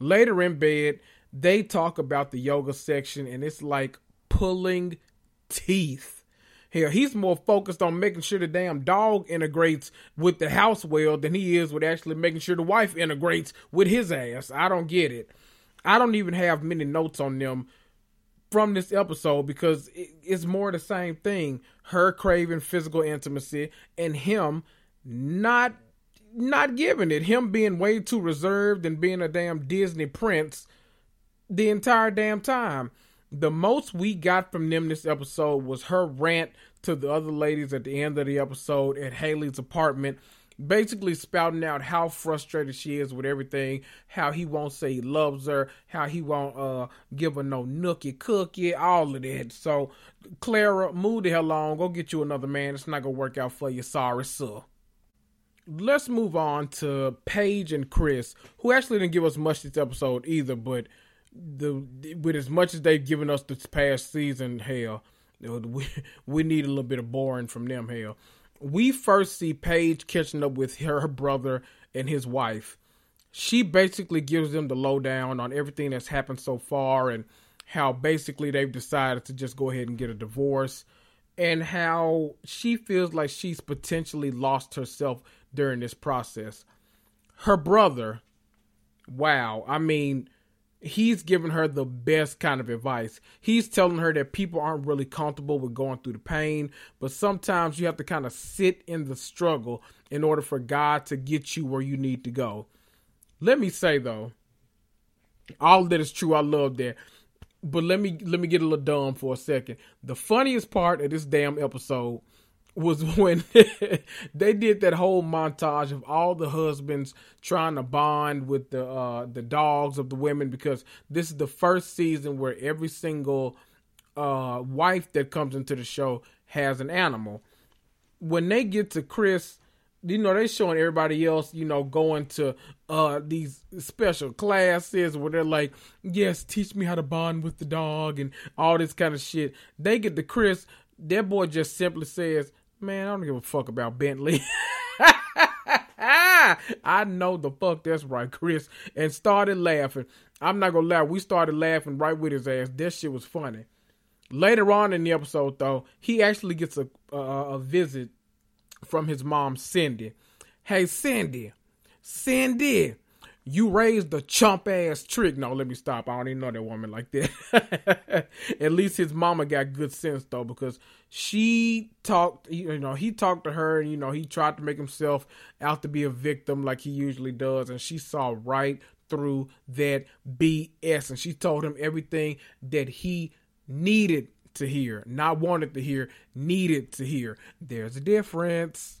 Later in bed, they talk about the yoga section and it's like pulling teeth. Hell, he's more focused on making sure the damn dog integrates with the house well than he is with actually making sure the wife integrates with his ass. I don't get it. I don't even have many notes on them from this episode because it's more the same thing. Her craving physical intimacy and him not not giving it. Him being way too reserved and being a damn Disney prince the entire damn time. The most we got from them this episode was her rant to the other ladies at the end of the episode at Haley's apartment, basically spouting out how frustrated she is with everything, how he won't say he loves her, how he won't uh give her no nookie cookie, all of that. So Clara, move the hell on, go get you another man. It's not gonna work out for you. Sorry, sir let's move on to Paige and Chris, who actually didn't give us much this episode either, but the with as much as they've given us this past season, hell, we we need a little bit of boring from them, hell. We first see Paige catching up with her, her brother and his wife. She basically gives them the lowdown on everything that's happened so far and how basically they've decided to just go ahead and get a divorce and how she feels like she's potentially lost herself during this process. Her brother, wow, I mean, he's giving her the best kind of advice. He's telling her that people aren't really comfortable with going through the pain, but sometimes you have to kind of sit in the struggle in order for God to get you where you need to go. Let me say though, all that is true. I love that. But let me let me get a little dumb for a second. The funniest part of this damn episode was when they did that whole montage of all the husbands trying to bond with the uh, the dogs of the women because this is the first season where every single uh, wife that comes into the show has an animal. When they get to Chris, you know, they showing everybody else, you know, going to uh these special classes where they're like, Yes, teach me how to bond with the dog and all this kind of shit. They get to Chris, that boy just simply says, Man, I don't give a fuck about Bentley. I know the fuck that's right, Chris. And started laughing. I'm not gonna lie, we started laughing right with his ass. That shit was funny. Later on in the episode, though, he actually gets a a visit from his mom, Cindy. Hey, Cindy, Cindy, you raised the chump ass trick. No, let me stop. I don't even know that woman like that. At least his mama got good sense though, because she talked. You know, he talked to her, and you know, he tried to make himself out to be a victim like he usually does, and she saw right through that BS, and she told him everything that he needed to hear, not wanted to hear, needed to hear. There's a difference.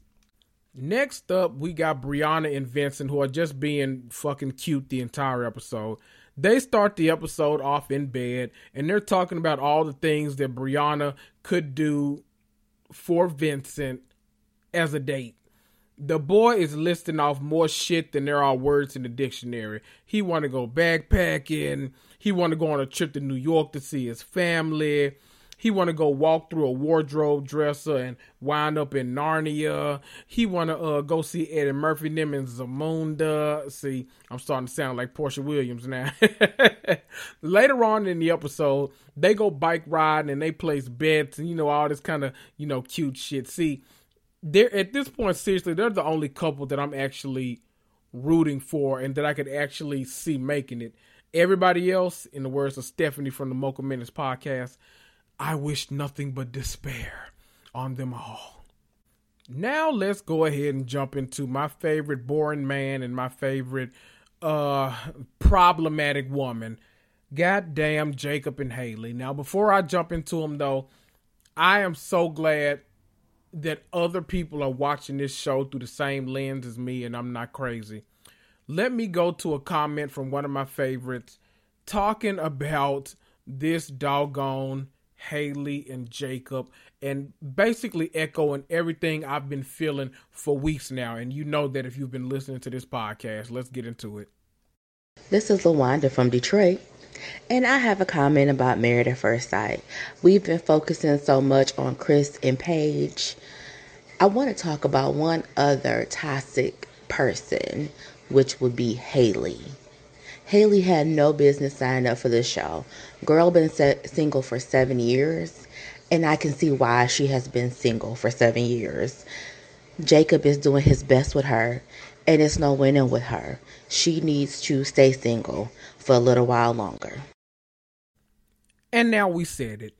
Next up, we got Brianna and Vincent, who are just being fucking cute the entire episode. They start the episode off in bed and they're talking about all the things that Brianna could do for Vincent as a date. The boy is listing off more shit than there are words in the dictionary. He want to go backpacking. He want to go on a trip to New York to see his family. He want to go walk through a wardrobe dresser and wind up in Narnia. He want to uh, go see Eddie Murphy them in Zamunda. See, I'm starting to sound like Porsha Williams now. Later on in the episode, they go bike riding and they place bets and you know all this kind of you know cute shit. See, they're at this point seriously, they're the only couple that I'm actually rooting for and that I could actually see making it. Everybody else, in the words of Stephanie from the Mocha Minutes podcast, I wish nothing but despair on them all. Now let's go ahead and jump into my favorite boring man and my favorite uh problematic woman. Goddamn Jacob and Haley. Now before I jump into them though, I am so glad that other people are watching this show through the same lens as me and I'm not crazy. Let me go to a comment from one of my favorites talking about this doggone Haley and Jacob, and basically echoing everything I've been feeling for weeks now. And you know that if you've been listening to this podcast, let's get into it. This is LaWanda from Detroit. And I have a comment about Married at First Sight. We've been focusing so much on Chris and Paige. I want to talk about one other toxic person, which would be Haley. Haley had no business signing up for this show. Girl been single for seven years, and I can see why she has been single for seven years. Jacob is doing his best with her, and it's no winning with her. She needs to stay single for a little while longer. And now we said it.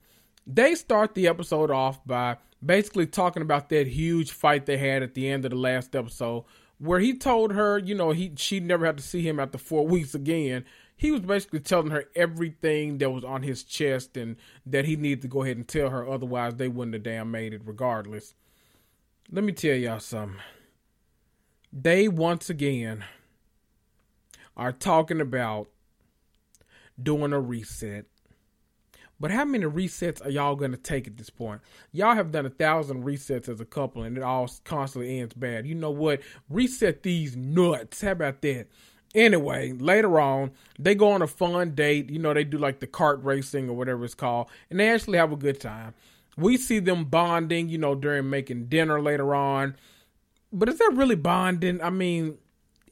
They start the episode off by basically talking about that huge fight they had at the end of the last episode where he told her, you know, he she never had to see him after four weeks again. He was basically telling her everything that was on his chest and that he needed to go ahead and tell her, otherwise they wouldn't have damn made it regardless. Let me tell y'all something. They once again are talking about doing a reset but how many resets are y'all going to take at this point? Y'all have done a thousand resets as a couple and it all constantly ends bad. You know what? Reset these nuts. How about that? Anyway, later on, they go on a fun date. You know, they do like the kart racing or whatever it's called, and they actually have a good time. We see them bonding, you know, during making dinner later on. But is that really bonding? I mean,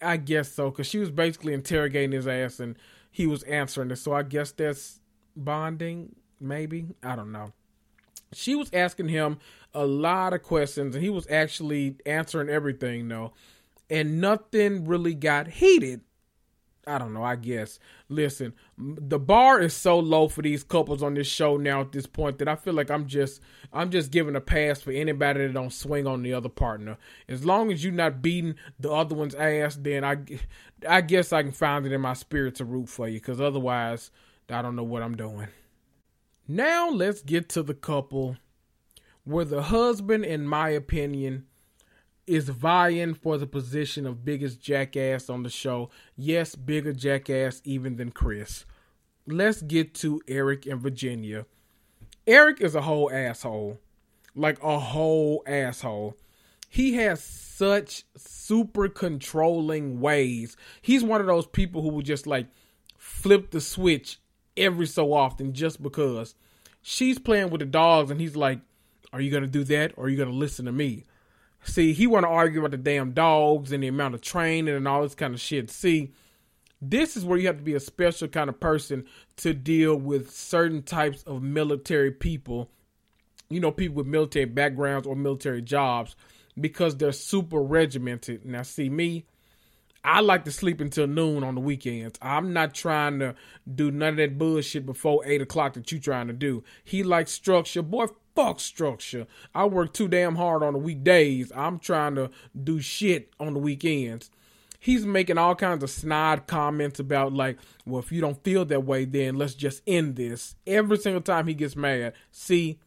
I guess so, because she was basically interrogating his ass and he was answering it. So I guess that's bonding, maybe. I don't know. She was asking him a lot of questions and he was actually answering everything though. And nothing really got heated. I don't know. I guess. Listen, the bar is so low for these couples on this show now at this point that I feel like I'm just I'm just giving a pass for anybody that don't swing on the other partner. As long as you're not beating the other one's ass, then I I guess I can find it in my spirit to root for you. Because otherwise, I don't know what I'm doing. Now let's get to the couple where the husband, in my opinion, is vying for the position of biggest jackass on the show. Yes, bigger jackass even than Chris. Let's get to Eric and Virginia. Eric is a whole asshole. Like a whole asshole. He has such super controlling ways. He's one of those people who will just like flip the switch every so often just because she's playing with the dogs and he's like, Are you gonna do that or are you gonna listen to me? See, he want to argue about the damn dogs and the amount of training and all this kind of shit. See, this is where you have to be a special kind of person to deal with certain types of military people. You know, people with military backgrounds or military jobs because they're super regimented. Now, see me, I like to sleep until noon on the weekends. I'm not trying to do none of that bullshit before eight o'clock that you trying to do. He likes structure. Boy, fuck structure. I work too damn hard on the weekdays. I'm trying to do shit on the weekends. He's making all kinds of snide comments about like, well, if you don't feel that way, then let's just end this. Every single time he gets mad. See,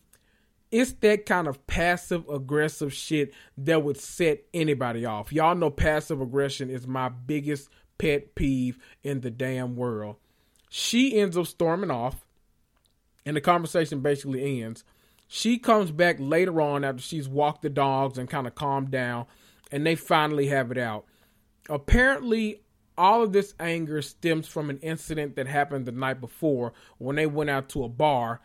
it's that kind of passive aggressive shit that would set anybody off. Y'all know passive aggression is my biggest pet peeve in the damn world. She ends up storming off, and the conversation basically ends. She comes back later on after she's walked the dogs and kind of calmed down, and they finally have it out. Apparently, all of this anger stems from an incident that happened the night before when they went out to a bar,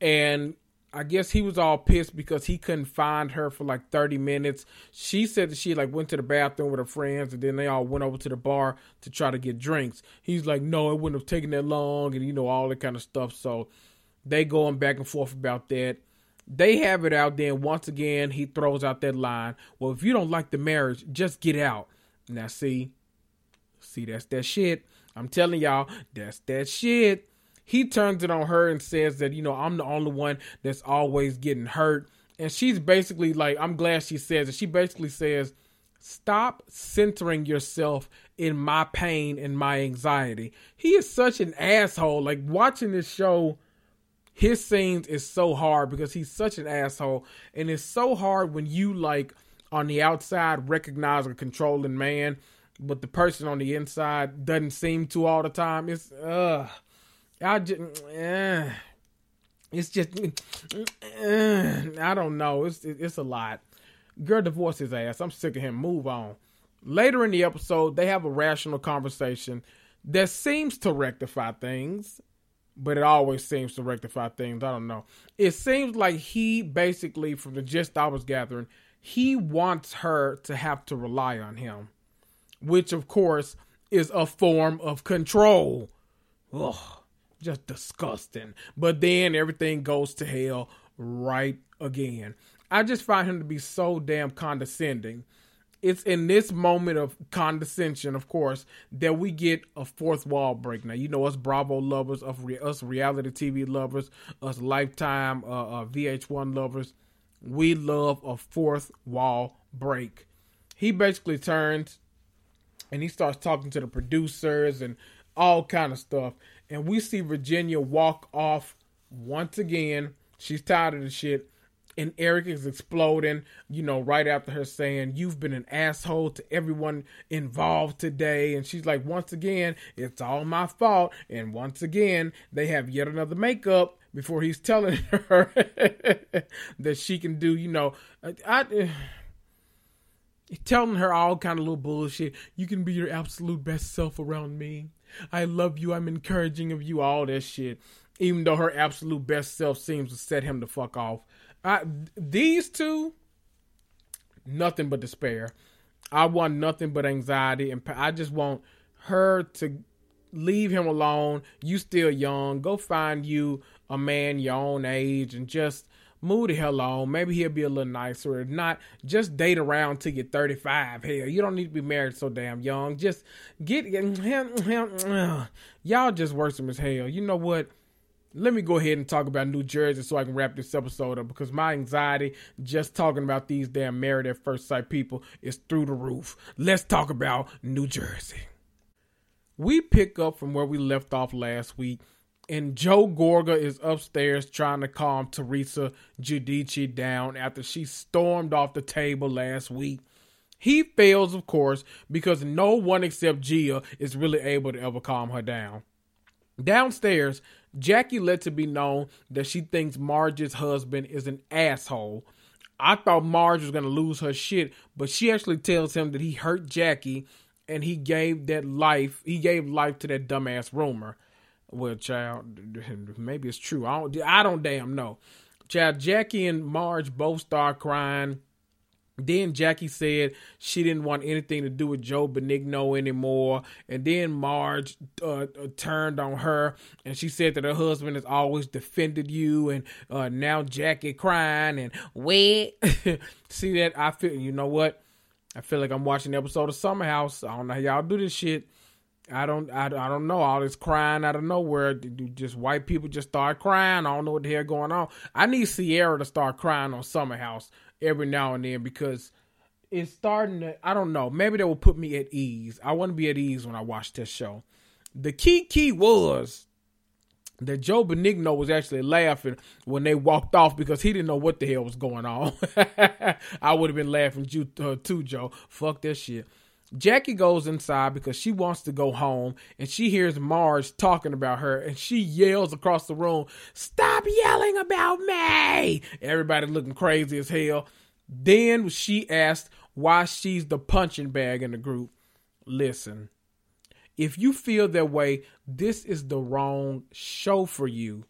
and I guess he was all pissed because he couldn't find her for like 30 minutes. She said that she like went to the bathroom with her friends and then they all went over to the bar to try to get drinks. He's like, no, it wouldn't have taken that long and you know, all that kind of stuff. So they going back and forth about that. They have it out then. Once again, he throws out that line. Well, if you don't like the marriage, just get out. Now, see, see, that's that shit. I'm telling y'all, that's that shit. He turns it on her and says that, you know, I'm the only one that's always getting hurt. And she's basically like, I'm glad she says it. She basically says, Stop centering yourself in my pain and my anxiety. He is such an asshole. Like watching this show his scenes is so hard because he's such an asshole and it's so hard when you like on the outside recognize a controlling man but the person on the inside doesn't seem to all the time it's uh i just uh, it's just uh, i don't know it's it's a lot girl divorce his ass i'm sick of him move on later in the episode they have a rational conversation that seems to rectify things but it always seems to rectify things. I don't know. It seems like he basically, from the gist I was gathering, he wants her to have to rely on him, which of course is a form of control. Ugh, just disgusting. But then everything goes to hell right again. I just find him to be so damn condescending it's in this moment of condescension, of course, that we get a fourth wall break. Now, you know us Bravo lovers, of us reality TV lovers, us Lifetime, uh, uh, VH1 lovers. We love a fourth wall break. He basically turns and he starts talking to the producers and all kind of stuff. And we see Virginia walk off once again. She's tired of the shit and Eric is exploding, you know, right after her saying, You've been an asshole to everyone involved today. And she's like, Once again, it's all my fault. And once again, they have yet another makeup before he's telling her that she can do, you know, I, I telling her all kind of little bullshit. You can be your absolute best self around me. I love you. I'm encouraging of you. All that shit. Even though her absolute best self seems to set him the fuck off. I, these two, nothing but despair. I want nothing but anxiety, and I just want her to leave him alone. You still young. Go find you a man your own age, and just move the hell on. Maybe he'll be a little nicer. If not, just date around till you're 35. Hell, you don't need to be married so damn young. Just get uh, y'all just worse as hell. You know what? Let me go ahead and talk about New Jersey so I can wrap this episode up because my anxiety just talking about these damn married at first sight people is through the roof. Let's talk about New Jersey. We pick up from where we left off last week and Joe Gorga is upstairs trying to calm Teresa Giudice down after she stormed off the table last week. He fails, of course, because no one except Gia is really able to ever calm her down. Downstairs, Jackie lets it be known that she thinks Marge's husband is an asshole. I thought Marge was going to lose her shit, but she actually tells him that he hurt Jackie and he gave that life, he gave life to that dumbass rumor. Well, child, maybe it's true. I don't. I don't damn know. Child, Jackie and Marge both start crying. Then Jackie said she didn't want anything to do with Joe Benigno anymore. And then Marge uh, uh, turned on her and she said that her husband has always defended you. And uh, now Jackie crying and wait. See that? I feel, you know what? I feel like I'm watching an episode of Summer House. I don't know how y'all do this shit. I don't, I, I don't know. All this crying out of nowhere, just white people just start crying. I don't know what the hell going on. I need Ciara to start crying on Summer House every now and then because it's starting to. I don't know. Maybe that will put me at ease. I want to be at ease when I watch this show. The key key was that Joe Benigno was actually laughing when they walked off because he didn't know what the hell was going on. I would have been laughing uh, too, Joe. Fuck that shit. Jackie goes inside because she wants to go home and she hears Marge talking about her and she yells across the room, Stop yelling about me! Everybody looking crazy as hell. Then she asked why she's the punching bag in the group. Listen, if you feel that way, this is the wrong show for you.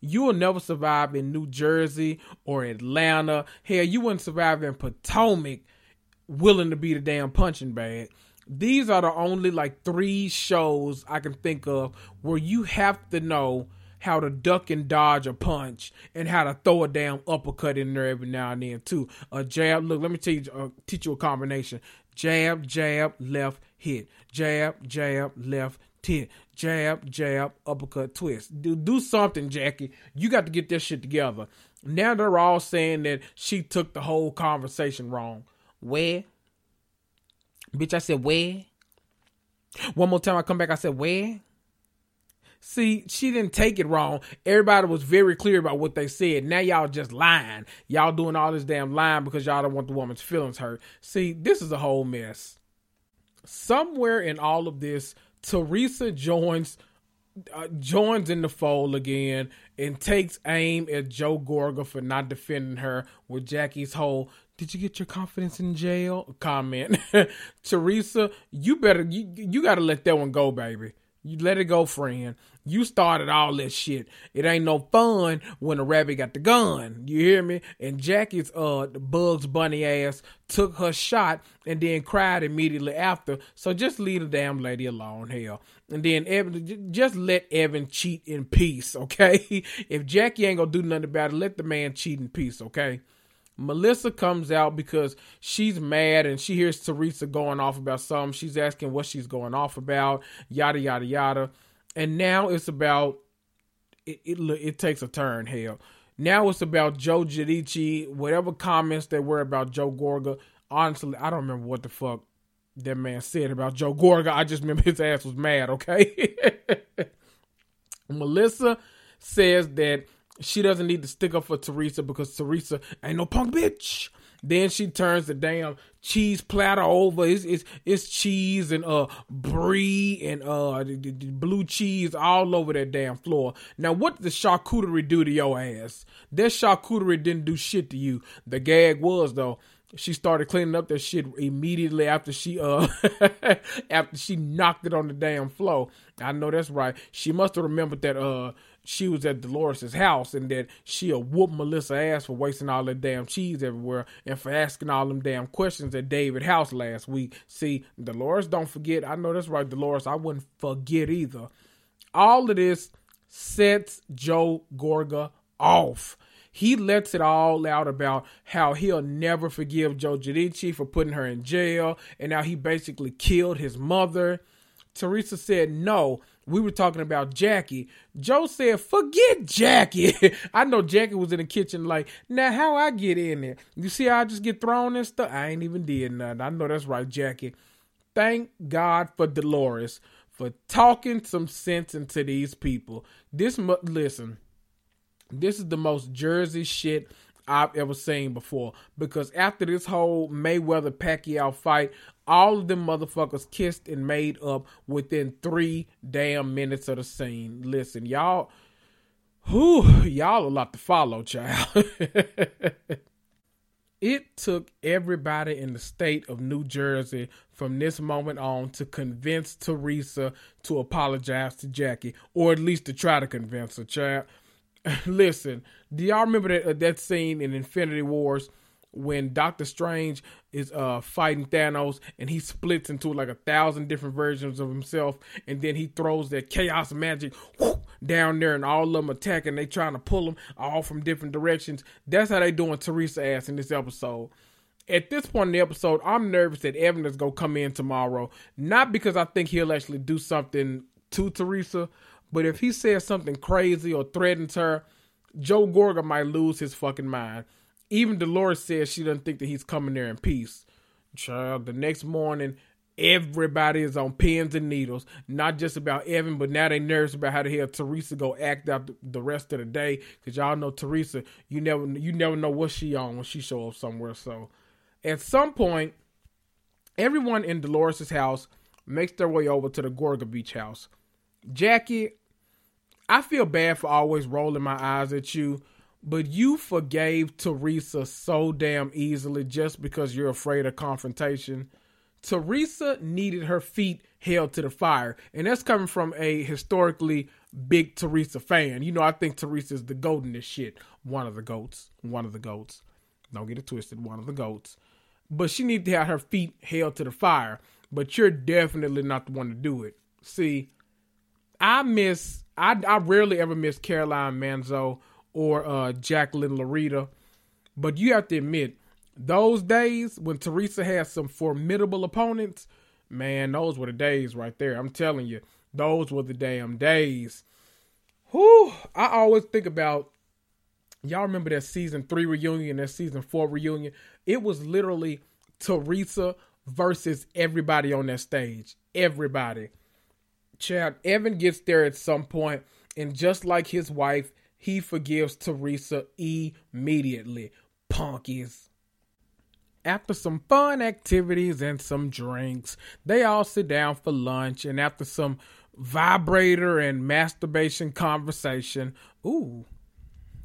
You will never survive in New Jersey or Atlanta. Hell, you wouldn't survive in Potomac willing to be the damn punching bag. These are the only like three shows I can think of where you have to know how to duck and dodge a punch and how to throw a damn uppercut in there every now and then too. A jab. Look, let me teach uh, teach you a combination: jab, jab, left, hit, jab, jab, left, hit, jab, jab, uppercut, twist. Do do something, Jackie. You got to get this shit together. Now they're all saying that she took the whole conversation wrong. Where? Bitch, I said where? One more time I come back, I said where? See, she didn't take it wrong. Everybody was very clear about what they said. Now y'all just lying. Y'all doing all this damn lying because y'all don't want the woman's feelings hurt. See, this is a whole mess. Somewhere in all of this, Teresa joins uh, joins in the fold again and takes aim at Joe Gorga for not defending her with Jackie's whole did you get your confidence in jail? Comment. Teresa, you better you you gotta let that one go, baby. You let it go, friend. You started all this shit. It ain't no fun when the rabbit got the gun. You hear me? And Jackie's uh Bugs Bunny ass took her shot and then cried immediately after. So just leave the damn lady alone, hell. And then Evan, just let Evan cheat in peace, okay? if Jackie ain't gonna do nothing about it, let the man cheat in peace, okay? Melissa comes out because she's mad and she hears Teresa going off about something. She's asking what she's going off about, yada yada yada. And now it's about it. It, it takes a turn. Hell, now it's about Joe Giudice. Whatever comments there were about Joe Gorga. Honestly, I don't remember what the fuck that man said about Joe Gorga. I just remember his ass was mad. Okay. Melissa says that she doesn't need to stick up for Teresa because Teresa ain't no punk bitch. Then she turns the damn cheese platter over. It's it's, it's cheese and uh brie and uh blue cheese all over that damn floor. Now what did the charcuterie do to your ass? That charcuterie didn't do shit to you. The gag was though she started cleaning up that shit immediately after she uh after she knocked it on the damn floor. I know that's right. She must have remembered that uh she was at Dolores's house and that she'll whoop Melissa ass for wasting all that damn cheese everywhere and for asking all them damn questions at David house last week. See, Dolores don't forget. I know that's right, Dolores. I wouldn't forget either. All of this sets Joe Gorga off. He lets it all out about how he'll never forgive Joe Giudice for putting her in jail and now he basically killed his mother. Teresa said, No, we were talking about Jackie. Joe said, Forget Jackie. I know Jackie was in the kitchen, like, Now, how I get in there? You see I just get thrown and stuff? I ain't even did nothing. I know that's right, Jackie. Thank God for Dolores for talking some sense into these people. This, listen, this is the most Jersey shit I've ever seen before. Because after this whole Mayweather Pacquiao fight, all of them motherfuckers kissed and made up within three damn minutes of the scene. Listen, y'all, whew, y'all a lot to follow, child. it took everybody in the state of New Jersey from this moment on to convince Teresa to apologize to Jackie, or at least to try to convince her, child. Listen, do y'all remember that uh, that scene in Infinity Wars when Doctor Strange is uh fighting Thanos and he splits into like a thousand different versions of himself and then he throws that chaos magic whoosh, down there and all of them attack and they trying to pull him all from different directions. That's how they doing Teresa ass in this episode. At this point in the episode, I'm nervous that Evan is gonna come in tomorrow. Not because I think he'll actually do something to Teresa, but if he says something crazy or threatens her, Joe Gorga might lose his fucking mind. Even Dolores says she doesn't think that he's coming there in peace. Child, the next morning, everybody is on pins and needles. Not just about Evan, but now they're nervous about how the hell Teresa go act out the rest of the day. Cause y'all know Teresa, you never you never know what she on when she show up somewhere. So at some point, everyone in Dolores' house makes their way over to the Gorga Beach house. Jackie, I feel bad for always rolling my eyes at you, but you forgave Teresa so damn easily just because you're afraid of confrontation. Teresa needed her feet held to the fire, and that's coming from a historically big Teresa fan. You know, I think Teresa's the goat in this shit. One of the goats. One of the goats. Don't get it twisted. One of the goats. But she needed to have her feet held to the fire. But you're definitely not the one to do it. See, I miss I I rarely ever miss Caroline Manzo or uh, Jacqueline Laurita, but you have to admit those days when Teresa had some formidable opponents, man, those were the days right there. I'm telling you, those were the damn days. Whew, I always think about y'all remember that season three reunion, that season four reunion. It was literally Teresa versus everybody on that stage. Everybody. Chad, Evan gets there at some point, and just like his wife, he forgives Teresa immediately. Punkies. After some fun activities and some drinks, they all sit down for lunch, and after some vibrator and masturbation conversation, ooh,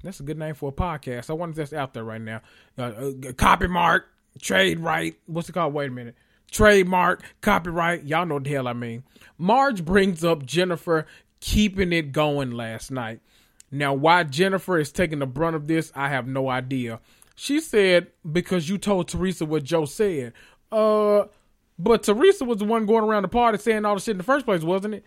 that's a good name for a podcast. I wonder if that's out there right now. Uh, uh, copy mark, trade right. What's it called? Wait a minute trademark, copyright. Y'all know the hell I mean. Marge brings up Jennifer keeping it going last night. Now, why Jennifer is taking the brunt of this, I have no idea. She said because you told Teresa what Joe said. Uh, but Teresa was the one going around the party saying all the shit in the first place, wasn't it?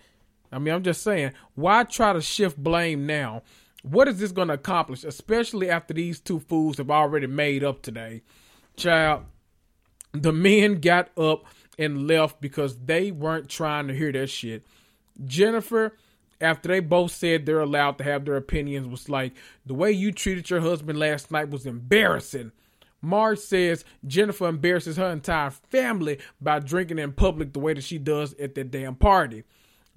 I mean, I'm just saying, why try to shift blame now? What is this going to accomplish, especially after these two fools have already made up today? Child, the men got up and left because they weren't trying to hear that shit. Jennifer, after they both said they're allowed to have their opinions, was like, the way you treated your husband last night was embarrassing. Marge says Jennifer embarrasses her entire family by drinking in public the way that she does at that damn party.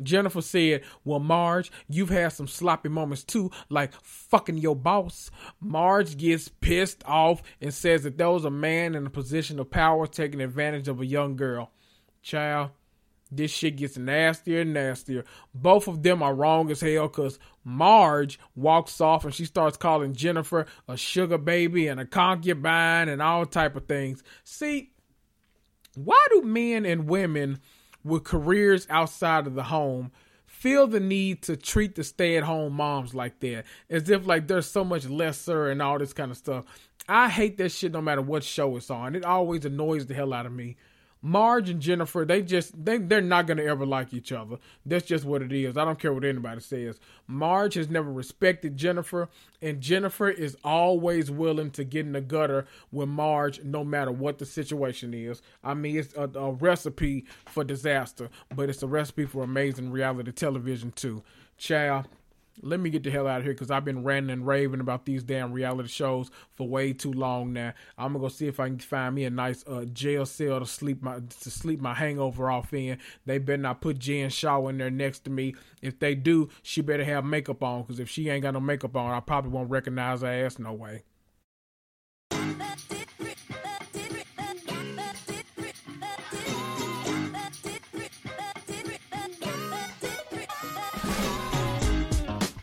Jennifer said, Well, Marge, you've had some sloppy moments too, like fucking your boss. Marge gets pissed off and says that there was a man in a position of power taking advantage of a young girl. Child, this shit gets nastier and nastier. Both of them are wrong as hell because Marge walks off and she starts calling Jennifer a sugar baby and a concubine and all type of things. See, why do men and women with careers outside of the home feel the need to treat the stay-at-home moms like that as if like there's so much lesser and all this kind of stuff. I hate that shit no matter what show it's on. It always annoys the hell out of me Marge and Jennifer, they just they they're not gonna ever like each other. That's just what it is. I don't care what anybody says. Marge has never respected Jennifer, and Jennifer is always willing to get in the gutter with Marge, no matter what the situation is. I mean, it's a, a recipe for disaster, but it's a recipe for amazing reality television too. Child, let me get the hell out of here because I've been ranting and raving about these damn reality shows for way too long now. I'm gonna go see if I can find me a nice uh, jail cell to sleep my to sleep my hangover off in. They better not put Jen Shah in there next to me. If they do, she better have makeup on because if she ain't got no makeup on, I probably won't recognize her ass no way.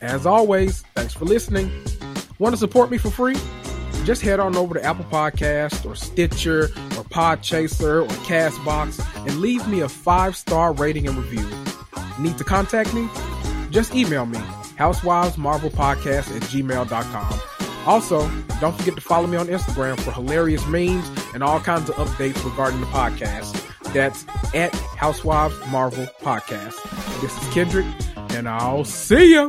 As always, thanks for listening. Want to support me for free? Just head on over to Apple Podcast or Stitcher or Podchaser or Castbox and leave me a five star rating and review. Need to contact me? Just email me, housewivesmarvelpodcast at gmail.com. Also, don't forget to follow me on Instagram for hilarious memes and all kinds of updates regarding the podcast. That's at Housewives Marvel Podcast. This is Kendrick, and I'll see ya.